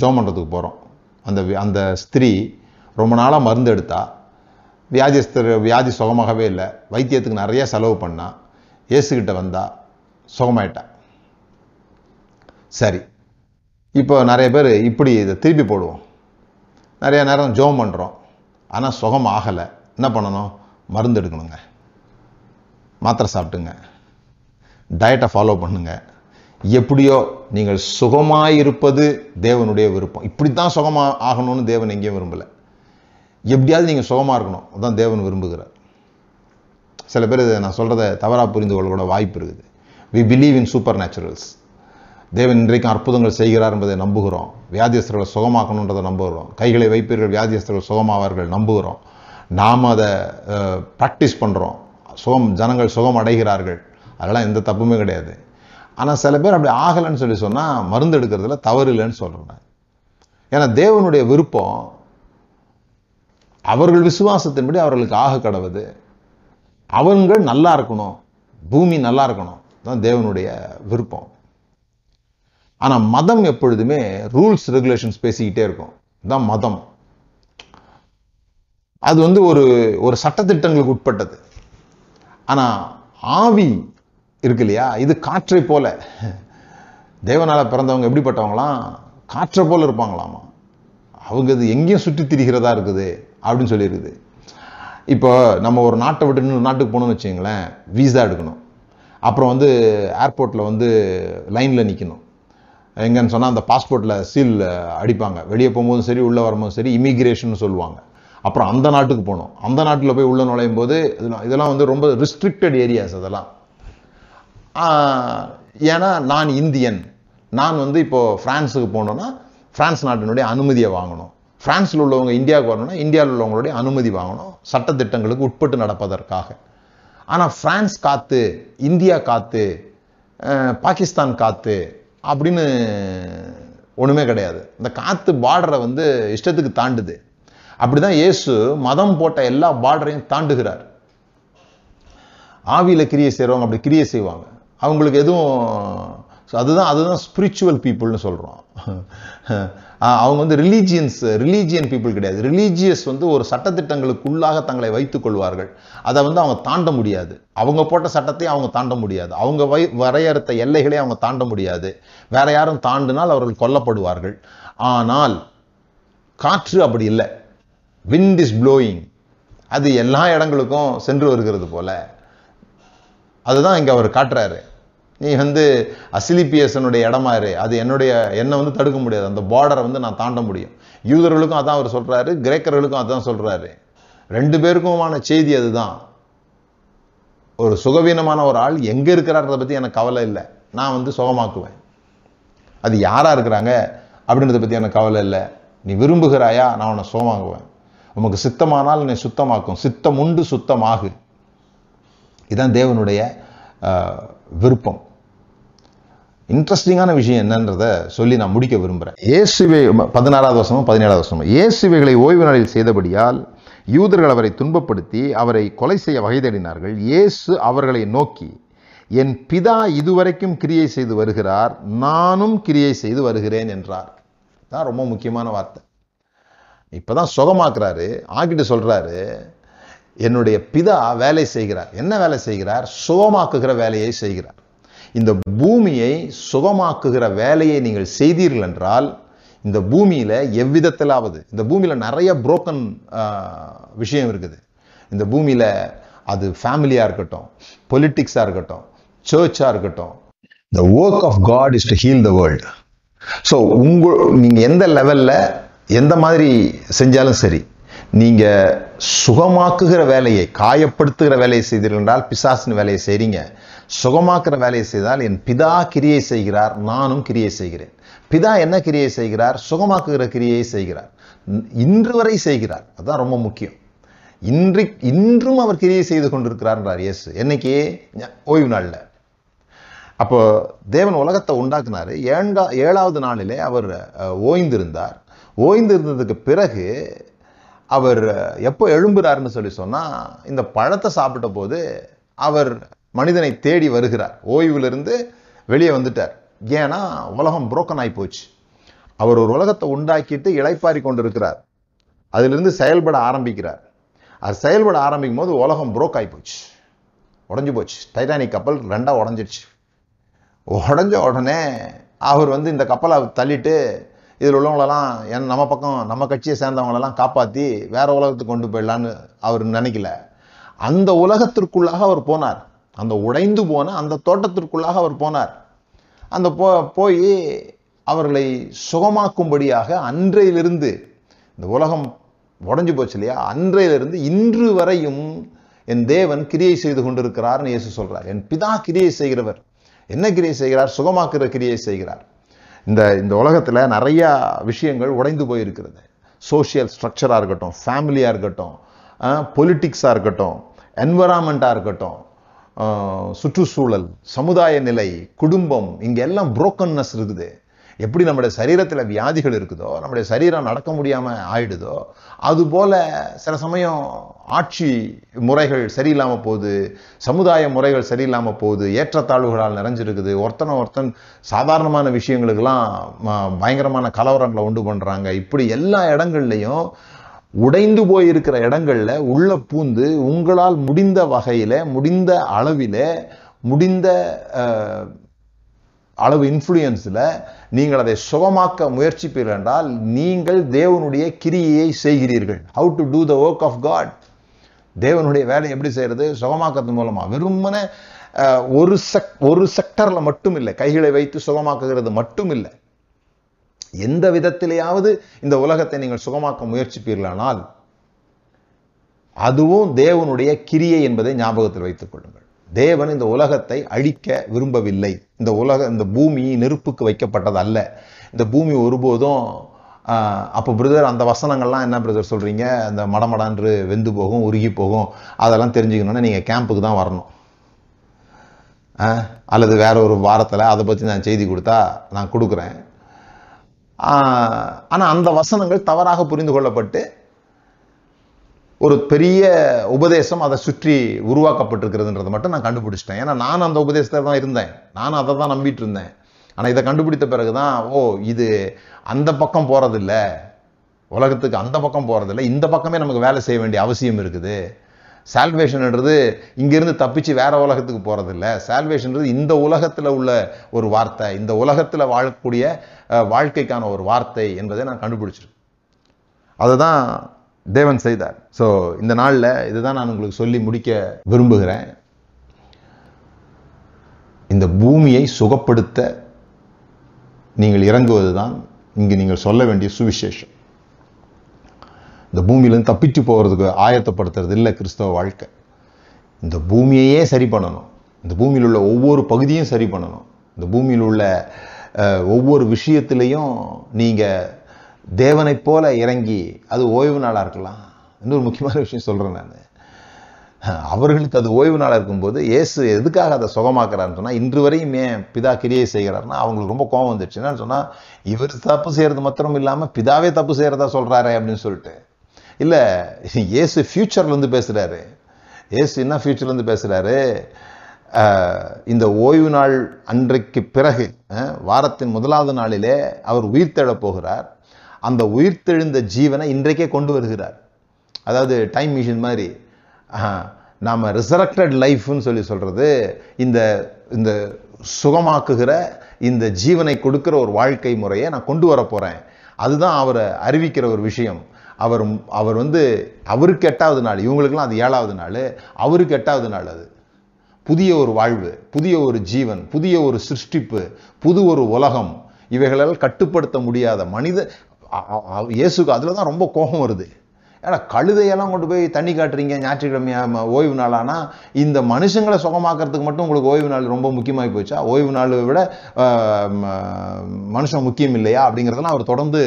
ஜோம் பண்ணுறதுக்கு போகிறோம் அந்த அந்த ஸ்திரீ ரொம்ப நாளாக மருந்து எடுத்தா வியாதிஸ்தர் வியாதி சுகமாகவே இல்லை. வைத்தியத்துக்கு நிறைய செலவு பண்ணா இயேசுக்கிட்ட வந்தா சுகமாயிட்டா. சரி. இப்போ நிறைய பேர் இப்படி இதை திருப்பி போடுவோம். நிறைய நேரம் ஜோம் பண்ணுறோம் ஆனால் சுகம் ஆகலை என்ன பண்ணணும்? மருந்து எடுக்கணுங்க. மாத்திரை சாப்பிட்டுங்க. டயட்டை ஃபாலோ பண்ணுங்க. எப்படியோ நீங்கள் சுகமாயிருப்பது தேவனுடைய விருப்பம். இப்படி தான் சுகமாக ஆகணும்னு தேவன் எங்கேயும் விரும்பலை. எப்படியாவது நீங்கள் சுகமாக இருக்கணும். அதுதான் தேவன் விரும்புகிறார். சில பேர் இதை நான் சொல்கிறத தவறாக புரிந்து கொள்ளக்கூட வாய்ப்பு இருக்குது. We believe in supernaturals தேவன் இன்றைக்கும் அற்புதங்கள் செய்கிறார் என்பதை நம்புகிறோம். வியாதியஸ்தர்களை சுகமாக்கணுன்றதை நம்புகிறோம். கைகளை வைப்பீர்கள் வியாதியஸ்தர்கள் சுகமாவார்கள் நம்புகிறோம். நாம் அதை ப்ராக்டிஸ் பண்ணுறோம் சுகம் ஜனங்கள் சுகம் அடைகிறார்கள். அதெல்லாம் எந்த தப்புமே கிடையாது. ஆனால் சில பேர் அப்படி ஆகலைன்னு சொல்லி சொன்னால் மருந்து எடுக்கிறதுல தவறு இல்லைன்னு சொல்கிறேன் ஏன்னா தேவனுடைய விருப்பம் அவர்கள் விசுவாசத்தின்படி அவர்களுக்கு ஆக கடவுது. அவங்கள் நல்லா இருக்கணும். பூமி நல்லா இருக்கணும். தான் தேவனுடைய விருப்பம். ஆனால் மதம் எப்பொழுதுமே ரூல்ஸ் ரெகுலேஷன்ஸ் பேசிக்கிட்டே இருக்கும். தான் மதம். அது வந்து ஒரு ஒரு சட்டத்திட்டங்களுக்கு உட்பட்டது. ஆனால் ஆவி இருக்கு இல்லையா? இது காற்றை போல. தேவனால பிறந்தவங்க எப்படிப்பட்டவங்களாம்? காற்றை போல இருப்பாங்களாமா? அவங்க இது எங்கேயும் சுற்றி திரிகிறதா இருக்குது அப்படின்னு சொல்லியிருக்குது. இப்போ நம்ம ஒரு நாட்டை விட்டு இன்னொரு நாட்டுக்கு போகணும்னு வச்சுங்களேன் வீசா எடுக்கணும். அப்புறம் வந்து ஏர்போர்ட்டில் வந்து லைனில் நிற்கணும் எங்கன்னு சொன்னால் அந்த பாஸ்போர்ட்டில் சீல் அடிப்பாங்க. வெளியே போகும்போதும் சரி உள்ளே வரும்போதும் சரி இமிக்ரேஷன் சொல்லுவாங்க. அப்புறம் அந்த நாட்டுக்கு போகணும் அந்த நாட்டில் போய் உள்ளே நுழையும் போது இதெல்லாம் இதெல்லாம் வந்து ரொம்ப ரிஸ்ட்ரிக்டட் ஏரியாஸ் அதெல்லாம். ஏன்னா நான் இந்தியன். நான் வந்து இப்போது ஃப்ரான்ஸுக்கு போனோன்னா ஃப்ரான்ஸ் நாட்டினுடைய அனுமதியை வாங்கணும். ஃப்ரான்ஸில் உள்ளவங்க இந்தியாவுக்கு வரணும்னா இந்தியாவில் உள்ளவங்களுடைய அனுமதி வாங்கணும். சட்டத்திட்டங்களுக்கு உட்பட்டு நடப்பதற்காக. ஆனால் ஃப்ரான்ஸ் காத்து இந்தியா காத்து பாகிஸ்தான் காத்து அப்படின்னு ஒன்றுமே கிடையாது. இந்த காற்று பார்டரை வந்து இஷ்டத்துக்கு தாண்டுது. அப்படிதான் இயேசு மதம் போட்ட எல்லா பார்டரையும் தாண்டுகிறார். ஆவியில் கிரியை செய்கிறவங்க அப்படி கிரியை செய்வாங்க. அவங்களுக்கு எதுவும் அதுதான் அதுதான் ஸ்பிரிச்சுவல் பீப்புள்னு சொல்கிறோம் அவங்க வந்து ரிலீஜியன்ஸ் ரிலீஜியன் பீப்புள் கிடையாது. ரிலீஜியஸ் வந்து ஒரு சட்டத்திட்டங்களுக்குள்ளாக தங்களை வைத்துக் கொள்வார்கள். அதை வந்து அவங்க தாண்ட முடியாது. அவங்க போட்ட சட்டத்தை அவங்க தாண்ட முடியாது. அவங்க வை வரையறுத்த எல்லைகளை அவங்க தாண்ட முடியாது. வேற யாரும் தாண்டினால் அவர்கள் கொல்லப்படுவார்கள். ஆனால் காற்று அப்படி இல்லை. விண்ட் இஸ் ப்ளோயிங் அது எல்லா இடங்களுக்கும் சென்று வருகிறது போல. அதுதான் இங்கே அவர் காட்டுறாரு. நீ வந்து அசிலிபியஸனுடைய இடமா இரு. அது என்னுடைய என்னை வந்து தடுக்க முடியாது. அந்த பார்டரை வந்து நான் தாண்ட முடியும். யூதர்களுக்கும் அதான் அவர் சொல்கிறாரு கிரேக்கர்களுக்கும் அதான் சொல்கிறாரு ரெண்டு பேருக்குமான செய்தி அதுதான். ஒரு சுகவீனமான ஒரு ஆள் எங்கே இருக்கிறாரத பற்றி எனக்கு கவலை இல்லை. நான் வந்து சுகமாக்குவேன். அது யாராக இருக்கிறாங்க அப்படின்றத பற்றி எனக்கு கவலை இல்லை. நீ விரும்புகிறாயா? நான் உன்னை சுகமாக்குவேன். உமக்கு சித்தமானால் என்னை சுத்தமாக்கும். சித்தம் உண்டு சுத்தமாகு. இதுதான் தேவனுடைய விருப்பம். இன்ட்ரெஸ்டிங்கான விஷயம் என்னன்றத சொல்லி நான் முடிக்க விரும்புகிறேன் இயேசுவை பதினாறாவது வருஷமும் பதினேழாவது வருஷமும் இயேசுவைகளை ஓய்வு நாளில் செய்தபடியால் யூதர்கள் அவரை துன்பப்படுத்தி அவரை கொலை செய்ய வகை தேடினார்கள். இயேசு அவர்களை நோக்கி என் பிதா இதுவரைக்கும் கிரியை செய்து வருகிறார். நானும் கிரியை செய்து வருகிறேன் என்றார். தான் ரொம்ப முக்கியமான வார்த்தை. இப்போ தான் சுகமாக்குறாரு ஆக்கிட்டு சொல்கிறாரு என்னுடைய பிதா வேலை செய்கிறார். என்ன வேலை செய்கிறார்? சுகமாக்குகிற வேலையை செய்கிறார். இந்த பூமியை சுகமாக்குகிற வேலையை நீங்கள் செய்தீர்கள் என்றால் இந்த பூமியில் எவ்விதத்திலாவது இந்த பூமியில் நிறைய புரோக்கன் விஷயம் இருக்குது. இந்த பூமியில் அது ஃபேமிலியாக இருக்கட்டும் பொலிட்டிக்ஸாக இருக்கட்டும் சர்ச்சாக இருக்கட்டும் the work of God is to heal the world so உங்கள் நீங்கள் எந்த லெவலில் எந்த மாதிரி செஞ்சாலும் சரி நீங்க சுகமாக்குகிற வேலையை காயப்படுத்துகிற வேலையை செய்தீர்கள் என்றால் பிசாசின் வேலையை செய்றீங்க. சுகமாக்குற வேலையை செய்தால் என் பிதா கிரியை செய்கிறார் நானும் கிரியை செய்கிறேன். பிதா என்ன கிரியை செய்கிறார்? சுகமாக்குகிற கிரியை செய்கிறார். இன்று வரை செய்கிறார். அதுதான் ரொம்ப முக்கியம். இன்று இன்றும் அவர் கிரியை செய்து கொண்டிருக்கிறார் இயேசு. என்னைக்கு? ஓய்வு நாள்ல. அப்போ தேவன் உலகத்தை உண்டாக்குனாரு. ஏழா ஏழாவது நாளிலே அவர் அஹ், ஓய்ந்து இருந்ததுக்கு பிறகு அவர் எப்போ எழும்புறாருன்னு சொல்லி சொன்னால் இந்த பழத்தை சாப்பிட்ட போது அவர் மனிதனை தேடி வருகிறார். ஓய்விலிருந்து வெளியே வந்துட்டார். ஏன்னா உலகம் புரோக்கன் ஆகி போச்சு. அவர் ஒரு உலகத்தை உண்டாக்கிட்டு இழைப்பாரி கொண்டிருக்கிறார். அதிலிருந்து செயல்பட ஆரம்பிக்கிறார். அது செயல்பட ஆரம்பிக்கும் போது உலகம் புரோக் ஆகி போச்சு. உடஞ்சி போச்சு. டைட்டானிக் கப்பல் ரெண்டாக உடஞ்சிடுச்சு உடஞ்ச உடனே அவர் வந்து இந்த கப்பலை தள்ளிட்டு இதில் உள்ளவங்களெல்லாம் என் நம்ம பக்கம் நம்ம கட்சியை சேர்ந்தவங்களெல்லாம் காப்பாற்றி வேற உலகத்துக்கு கொண்டு போயிடலான்னு அவர் நினைக்கல. அந்த உலகத்திற்குள்ளாக அவர் போனார். அந்த உடைந்து போன அந்த தோட்டத்திற்குள்ளாக அவர் போனார். அந்த போ போய் அவர்களை சுகமாக்கும்படியாக அன்றையிலிருந்து இந்த உலகம் உடஞ்சு போச்சு இல்லையா? அன்றையிலிருந்து இன்று வரையும் என் தேவன் கிரியை செய்து கொண்டிருக்கிறார்னு இயேசு சொல்றார். என் பிதா கிரியை செய்கிறவர். என்ன கிரியை செய்கிறார்? சுகமாக்குற கிரியை செய்கிறார். இந்த இந்த உலகத்தில் நிறையா விஷயங்கள் உடைந்து போயிருக்கிறது. சோஷியல் ஸ்ட்ரக்சராக இருக்கட்டும் ஃபேமிலியாக இருக்கட்டும் பொலிட்டிக்ஸாக இருக்கட்டும் என்வரான்மெண்ட்டாக இருக்கட்டும் சுற்றுச்சூழல் சமுதாய நிலை குடும்பம் இங்கே எல்லாம் புரோக்கன்னஸ் இருக்குது. எப்படி நம்முடைய சரீரத்தில் வியாதிகள் இருக்குதோ நம்முடைய சரீரம் நடக்க முடியாமல் ஆயிடுதோ அதுபோல் சில சமயம் ஆட்சி முறைகள் சரியில்லாமல் போகுது சமுதாய முறைகள் சரியில்லாமல் போகுது ஏற்றத்தாழ்வுகளால் நிறைஞ்சிருக்குது ஒருத்தனை ஒருத்தன் சாதாரணமான விஷயங்களுக்கெல்லாம் ம- பயங்கரமான கலவரங்களை உண்டு பண்ணுறாங்க இப்படி எல்லா இடங்கள்லையும் உடைந்து போயிருக்கிற இடங்களில் உள்ள பூந்து உங்களால் முடிந்த வகையில் முடிந்த அளவில் முடிந்த அளவு இன்ஃப்ளூயன்ஸில் நீங்கள் அதை சுகமாக்க முயற்சிப்பீர்கள் என்றால் நீங்கள் தேவனுடைய கிரியையை செய்கிறீர்கள். How to do the work of God தேவனுடைய வேலையை எப்படி செய்யறது? சுகமாக்கத்து மூலமா. வெறுமனே ஒரு செக் ஒரு செக்டர்ல மட்டும் இல்லை. கைகளை வைத்து சுகமாக்குகிறது மட்டும் இல்லை. எந்த விதத்திலேயாவது இந்த உலகத்தை நீங்கள் சுகமாக்க முயற்சிப்பீர்களானால் அதுவும் தேவனுடைய கிரியை என்பதை ஞாபகத்தில் வைத்துக் கொள்ளுங்கள். தேவன் இந்த உலகத்தை அழிக்க விரும்பவில்லை. இந்த உலக இந்த பூமி நெருப்புக்கு வைக்கப்பட்டது அல்ல இந்த பூமி ஒருபோதும் அப்போ பிரதர் அந்த வசனங்கள்லாம் என்ன பிரதர் சொல்கிறீங்க அந்த மடமடான்று வெந்து போகும் உருகி போகும். அதெல்லாம் தெரிஞ்சுக்கணும்னா நீங்கள் கேம்புக்கு தான் வரணும். அல்லது வேற ஒரு வாரத்தில் அதை பற்றி நான் செய்தி கொடுத்தா நான் கொடுக்குறேன். ஆனால் அந்த வசனங்கள் தவறாக புரிந்து கொள்ளப்பட்டு ஒரு பெரிய உபதேசம் அதை சுற்றி உருவாக்கப்பட்டிருக்கிறதுன்றதை மட்டும் நான் கண்டுபிடிச்சிட்டேன். ஏன்னா நான் அந்த உபதேசத்தில் தான் இருந்தேன். நான் அதை தான் நம்பிட்டு இருந்தேன். ஆனால் இதை கண்டுபிடித்த பிறகு தான் ஓ இது அந்த பக்கம் போகிறதில்ல உலகத்துக்கு அந்த பக்கம் போகிறதில்ல இந்த பக்கமே நமக்கு வேலை செய்ய வேண்டிய அவசியம் இருக்குது. சால்வேஷன்ன்றது இங்கேருந்து தப்பிச்சு வேற உலகத்துக்கு போகிறதில்ல சால்வேஷன்றது இந்த உலகத்தில் உள்ள ஒரு வார்த்தை இந்த உலகத்தில் வாழக்கூடிய வாழ்க்கைக்கான ஒரு வார்த்தை என்பதை நான் கண்டுபிடிச்சிருக்கேன் அதுதான் தேவன் செய்தார். ஸோ இந்த நாளில் இதுதான் நான் உங்களுக்கு சொல்லி முடிக்க விரும்புகிறேன். இந்த பூமியை சுகப்படுத்த நீங்கள் இறங்குவது தான் இங்கு நீங்கள் சொல்ல வேண்டிய சுவிசேஷம். இந்த பூமியிலேருந்து தப்பிச்சு போகிறதுக்கு ஆயத்தப்படுத்துறது இல்லை கிறிஸ்தவ வாழ்க்கை. இந்த பூமியையே சரி பண்ணணும். இந்த பூமியில் உள்ள ஒவ்வொரு பகுதியும் சரி பண்ணணும். இந்த பூமியில் உள்ள அஹ், ஒவ்வொரு விஷயத்திலையும் நீங்கள் தேவனைப் போல இறங்கி அது ஓய்வு நாளாக இருக்கலாம். இன்னொரு முக்கியமான விஷயம் சொல்கிறேன் நான். அவர்களுக்கு அது ஓய்வு நாளாக இருக்கும்போது இயேசு எதுக்காக அதை சுகமாக்குறாருன்னு சொன்னால் இன்று வரையும் ஏன் பிதா கிரியை செய்கிறாருன்னா அவங்களுக்கு ரொம்ப கோபம் வந்துடுச்சு என்னன்னு சொன்னால் இவர் தப்பு செய்கிறது மாத்திரம் இல்லாமல் பிதாவே தப்பு செய்கிறதா சொல்கிறாரு அப்படின்னு சொல்லிட்டு. இல்லை இயேசு ஃப்யூச்சர்லேருந்து பேசுகிறாரு இயேசு என்ன ஃப்யூச்சர்லேருந்து பேசுகிறாரு இந்த ஓய்வு நாள் அன்றைக்கு பிறகு வாரத்தின் முதலாவது நாளிலே அவர் உயிர்த்தெழப் போகிறார். அந்த உயிர்த்தெழுந்த ஜீவனை இன்றைக்கே கொண்டு வருகிறார். அதாவது டைம் மிஷின் மாதிரி நாம் நாம ரிசரக்டட் லைஃப்னு சொல்லி சொல்றது இந்த இந்த சுகமாக்குகிற இந்த ஜீவனை கொடுக்கிற ஒரு வாழ்க்கை முறையை நான் கொண்டு வர போறேன். அதுதான் அவரை அறிவிக்கிற ஒரு விஷயம். அவர் அவர் வந்து அவருக்கு எட்டாவது நாள் இவங்களுக்கெல்லாம் அது ஏழாவது நாள் அவருக்கு எட்டாவது நாள் அது. புதிய ஒரு வாழ்வு புதிய ஒரு ஜீவன் புதிய ஒரு சிருஷ்டிப்பு புது ஒரு உலகம் இவைகளால் கட்டுப்படுத்த முடியாத மனித இயேசுக்கு அதில் தான் ரொம்ப கோபம் வருது. ஏன்னா கழுதையெல்லாம் கொண்டு போய் தண்ணி காட்டுறீங்க ஞாயிற்றுக்கிழமை ஓய்வு நாளானா இந்த மனுஷங்களை சுகமாக்குறதுக்கு மட்டும் உங்களுக்கு ஓய்வு நாள் ரொம்ப முக்கியமாகி போச்சா? ஓய்வு நாளை விட மனுஷன் முக்கியம் இல்லையா? அப்படிங்கிறதெல்லாம் அவர் தொடர்ந்து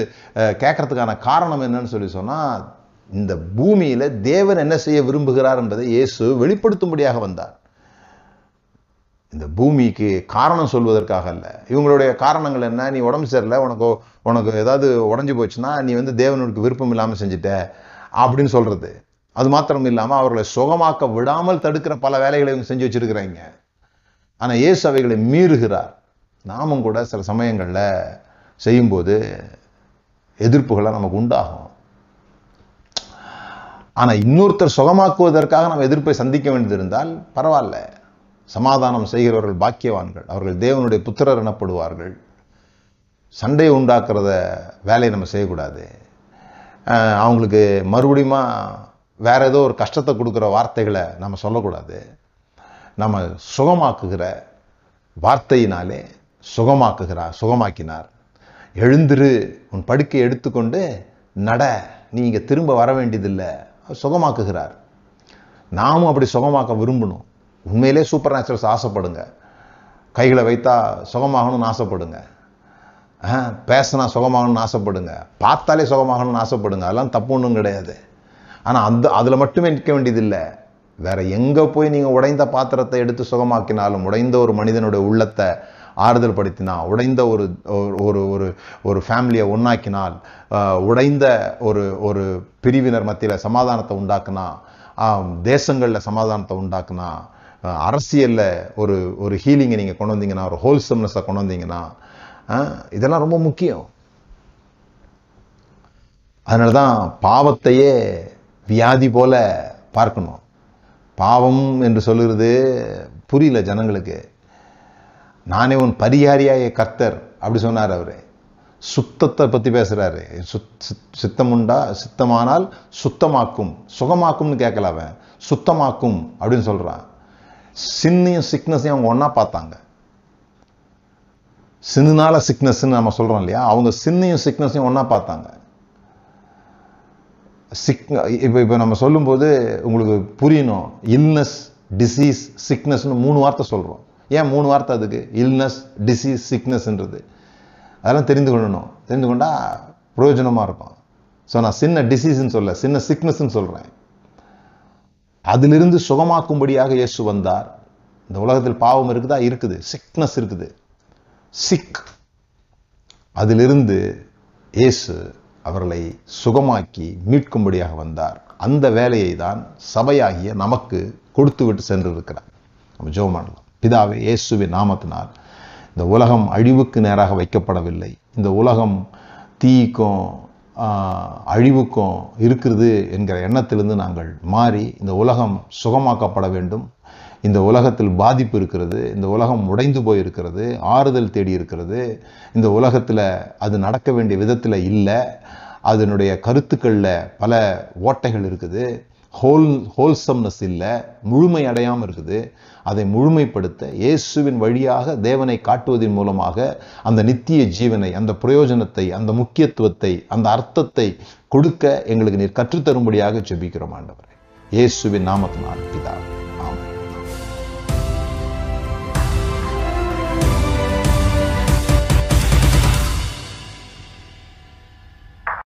கேட்கறதுக்கான காரணம் என்னன்னு சொல்லி சொன்னால் இந்த பூமியில் தேவன் என்ன செய்ய விரும்புகிறார் என்பதை இயேசு வெளிப்படுத்தும்படியாக வந்தார். இந்த பூமிக்கு காரணம் சொல்வதற்காக அல்ல. இவங்களுடைய காரணங்கள் என்ன? நீ உடம்பு சரியில்லை உனக்கு உனக்கு ஏதாவது உடஞ்சி போச்சுன்னா நீ வந்து தேவனுக்கு விருப்பம் இல்லாமல் செஞ்சுட்ட அப்படின்னு சொல்றது. அது மாத்திரம் இல்லாமல் அவர்களை சுகமாக்க விடாமல் தடுக்கிற பல வேலைகளை இவங்க செஞ்சு வச்சுருக்கிறாங்க. ஆனால் இயேசு அவைகளை மீறுகிறார். நாமும் கூட சில சமயங்களில் செய்யும்போது எதிர்ப்புகளை நமக்கு உண்டாகும். ஆனால் இன்னொருத்தர் சுகமாக்குவதற்காக நம்ம எதிர்ப்பை சந்திக்க வேண்டியிருந்தால் பரவாயில்ல. சமாதானம் செய்கிறவர்கள் பாக்கியவான்கள். அவர்கள் தேவனுடைய புத்திரர் எனப்படுவார்கள். சண்டை உண்டாக்குறத வேலையை நம்ம செய்யக்கூடாது. அவங்களுக்கு மறுபடியும் வேற ஏதோ ஒரு கஷ்டத்தை கொடுக்குற வார்த்தைகளை நம்ம சொல்லக்கூடாது. நம்ம சுகமாக்குகிற வார்த்தையினாலே சுகமாக்குகிறார் சுகமாக்கினார். எழுந்திரு உன் படுக்கை எடுத்துக்கொண்டு நட நீ இங்கே திரும்ப வர வேண்டியதில்லை. அவர் சுகமாக்குகிறார். நாமும் அப்படி சுகமாக்க விரும்பணும். உண்மையிலே சூப்பர் நேச்சுரல்ஸ் ஆசைப்படுங்க கைகளை வைத்தா சுகமாகணும்னு ஆசைப்படுங்க. ஆ, பேசினா சுகமாகணும்னு ஆசைப்படுங்க. பார்த்தாலே சுகமாகணும்னு ஆசைப்படுங்க. அதெல்லாம் தப்பு ஒன்றும் கிடையாது. ஆனால் அந்த அதில் மட்டுமே நிற்க வேண்டியதில்லை. வேற எங்கே போய் நீங்கள் உடைந்த பாத்திரத்தை எடுத்து சுகமாக்கினாலும் உடைந்த ஒரு மனிதனுடைய உள்ளத்தை ஆறுதல் படுத்தினா உடைந்த ஒரு ஒரு ஒரு ஒரு ஃபேமிலியை ஒன்றாக்கினால் உடைந்த ஒரு ஒரு பிரிவினர் மத்தியில் சமாதானத்தை உண்டாக்குனா தேசங்களில் சமாதானத்தை உண்டாக்குனா அரசியலில் ஒரு ஒரு ஹீலிங்கை நீங்கள் கொண்டு வந்தீங்கன்னா ஒரு ஹோல்சம்னஸை கொண்டு வந்தீங்கன்னா இதெல்லாம் ரொம்ப முக்கியம். அதனால தான் பாவத்தையே வியாதி போல பார்க்கணும். பாவம் என்று சொல்லுறது புரியல ஜனங்களுக்கு. நானே உன் பரிகாரியாய கர்த்தர் அப்படி சொன்னார் அவர். சுத்தத்தை பற்றி பேசுகிறாரு சித்தம் உண்டா? சித்தமானால் சுத்தமாக்கும். சுகமாக்கும்னு கேட்கல அவன். சுத்தமாக்கும் அப்படின்னு சொல்கிறான் சின்னையும் சிக்னஸையும் அவங்க ஒன்றா பார்த்தாங்க. சின்னுனால சிக்னஸ்ன்னு நம்ம சொல்கிறோம் இல்லையா? அவங்க சின்னையும் சிக்னஸையும் ஒன்றா பார்த்தாங்க. சிக் இப்போ இப்போ நம்ம சொல்லும்போது உங்களுக்கு புரியணும். இல்னஸ் டிசீஸ் சிக்னஸ்னு மூணு வார்த்தை சொல்கிறோம் ஏன் மூணு வார்த்தை அதுக்கு? இல்னஸ் டிசீஸ் சிக்னஸ்ன்றது அதெல்லாம் தெரிந்து கொள்ளணும். தெரிந்து கொண்டால் பிரயோஜனமாக இருக்கும். ஸோ நான் சின்ன டிசீஸ்ன்னு சொல்ல சின்ன சிக்னஸ்ன்னு சொல்கிறேன் அதிலிருந்து சுகமாக்கும்படியாக இயேசு வந்தார். இந்த உலகத்தில் பாவம் இருக்குதா? இருக்குது. சிக்னஸ் இருக்குது. சிக் அதிலிருந்து இயேசு அவர்களை சுகமாக்கி மீட்கும்படியாக வந்தார். அந்த வேலையை தான் சபையாகிய நமக்கு கொடுத்து விட்டு சென்றிருக்கிறார். நம்ம ஜோமானலாம் பிதாவே இயேசுவின் நாமத்தினால் இந்த உலகம் அழிவுக்கு நேராக வைக்கப்படவில்லை. இந்த உலகம் தீக்கும் அழிவுக்கும் இருக்கிறது என்கிற எண்ணத்திலிருந்து நாங்கள் மாறி இந்த உலகம் சுகமாக்கப்பட வேண்டும். இந்த உலகத்தில் பாதிப்பு இருக்கிறது இந்த உலகம் உடைந்து போயிருக்கிறது ஆறுதல் தேடி இருக்கிறது. இந்த உலகத்தில் அது நடக்க வேண்டிய விதத்தில் இல்லை. அதனுடைய கருத்துக்களில் பல ஓட்டைகள் இருக்குது. ஹோல் ஹோல்சம்னஸ் இல்லை. முழுமை அடையாமல் இருக்குது. அதை முழுமைப்படுத்த இயேசுவின் வழியாக தேவனை காட்டுவதன் மூலமாக அந்த நித்திய ஜீவனை அந்த பிரயோஜனத்தை அந்த முக்கியத்துவத்தை அந்த அர்த்தத்தை கொடுக்க எங்களுக்கு நீர் கற்றுத்தரும்படியாக ஜெபிக்கிறோம் ஆண்டவரே. இயேசுவின் நாமத்தினால் ஆமாம்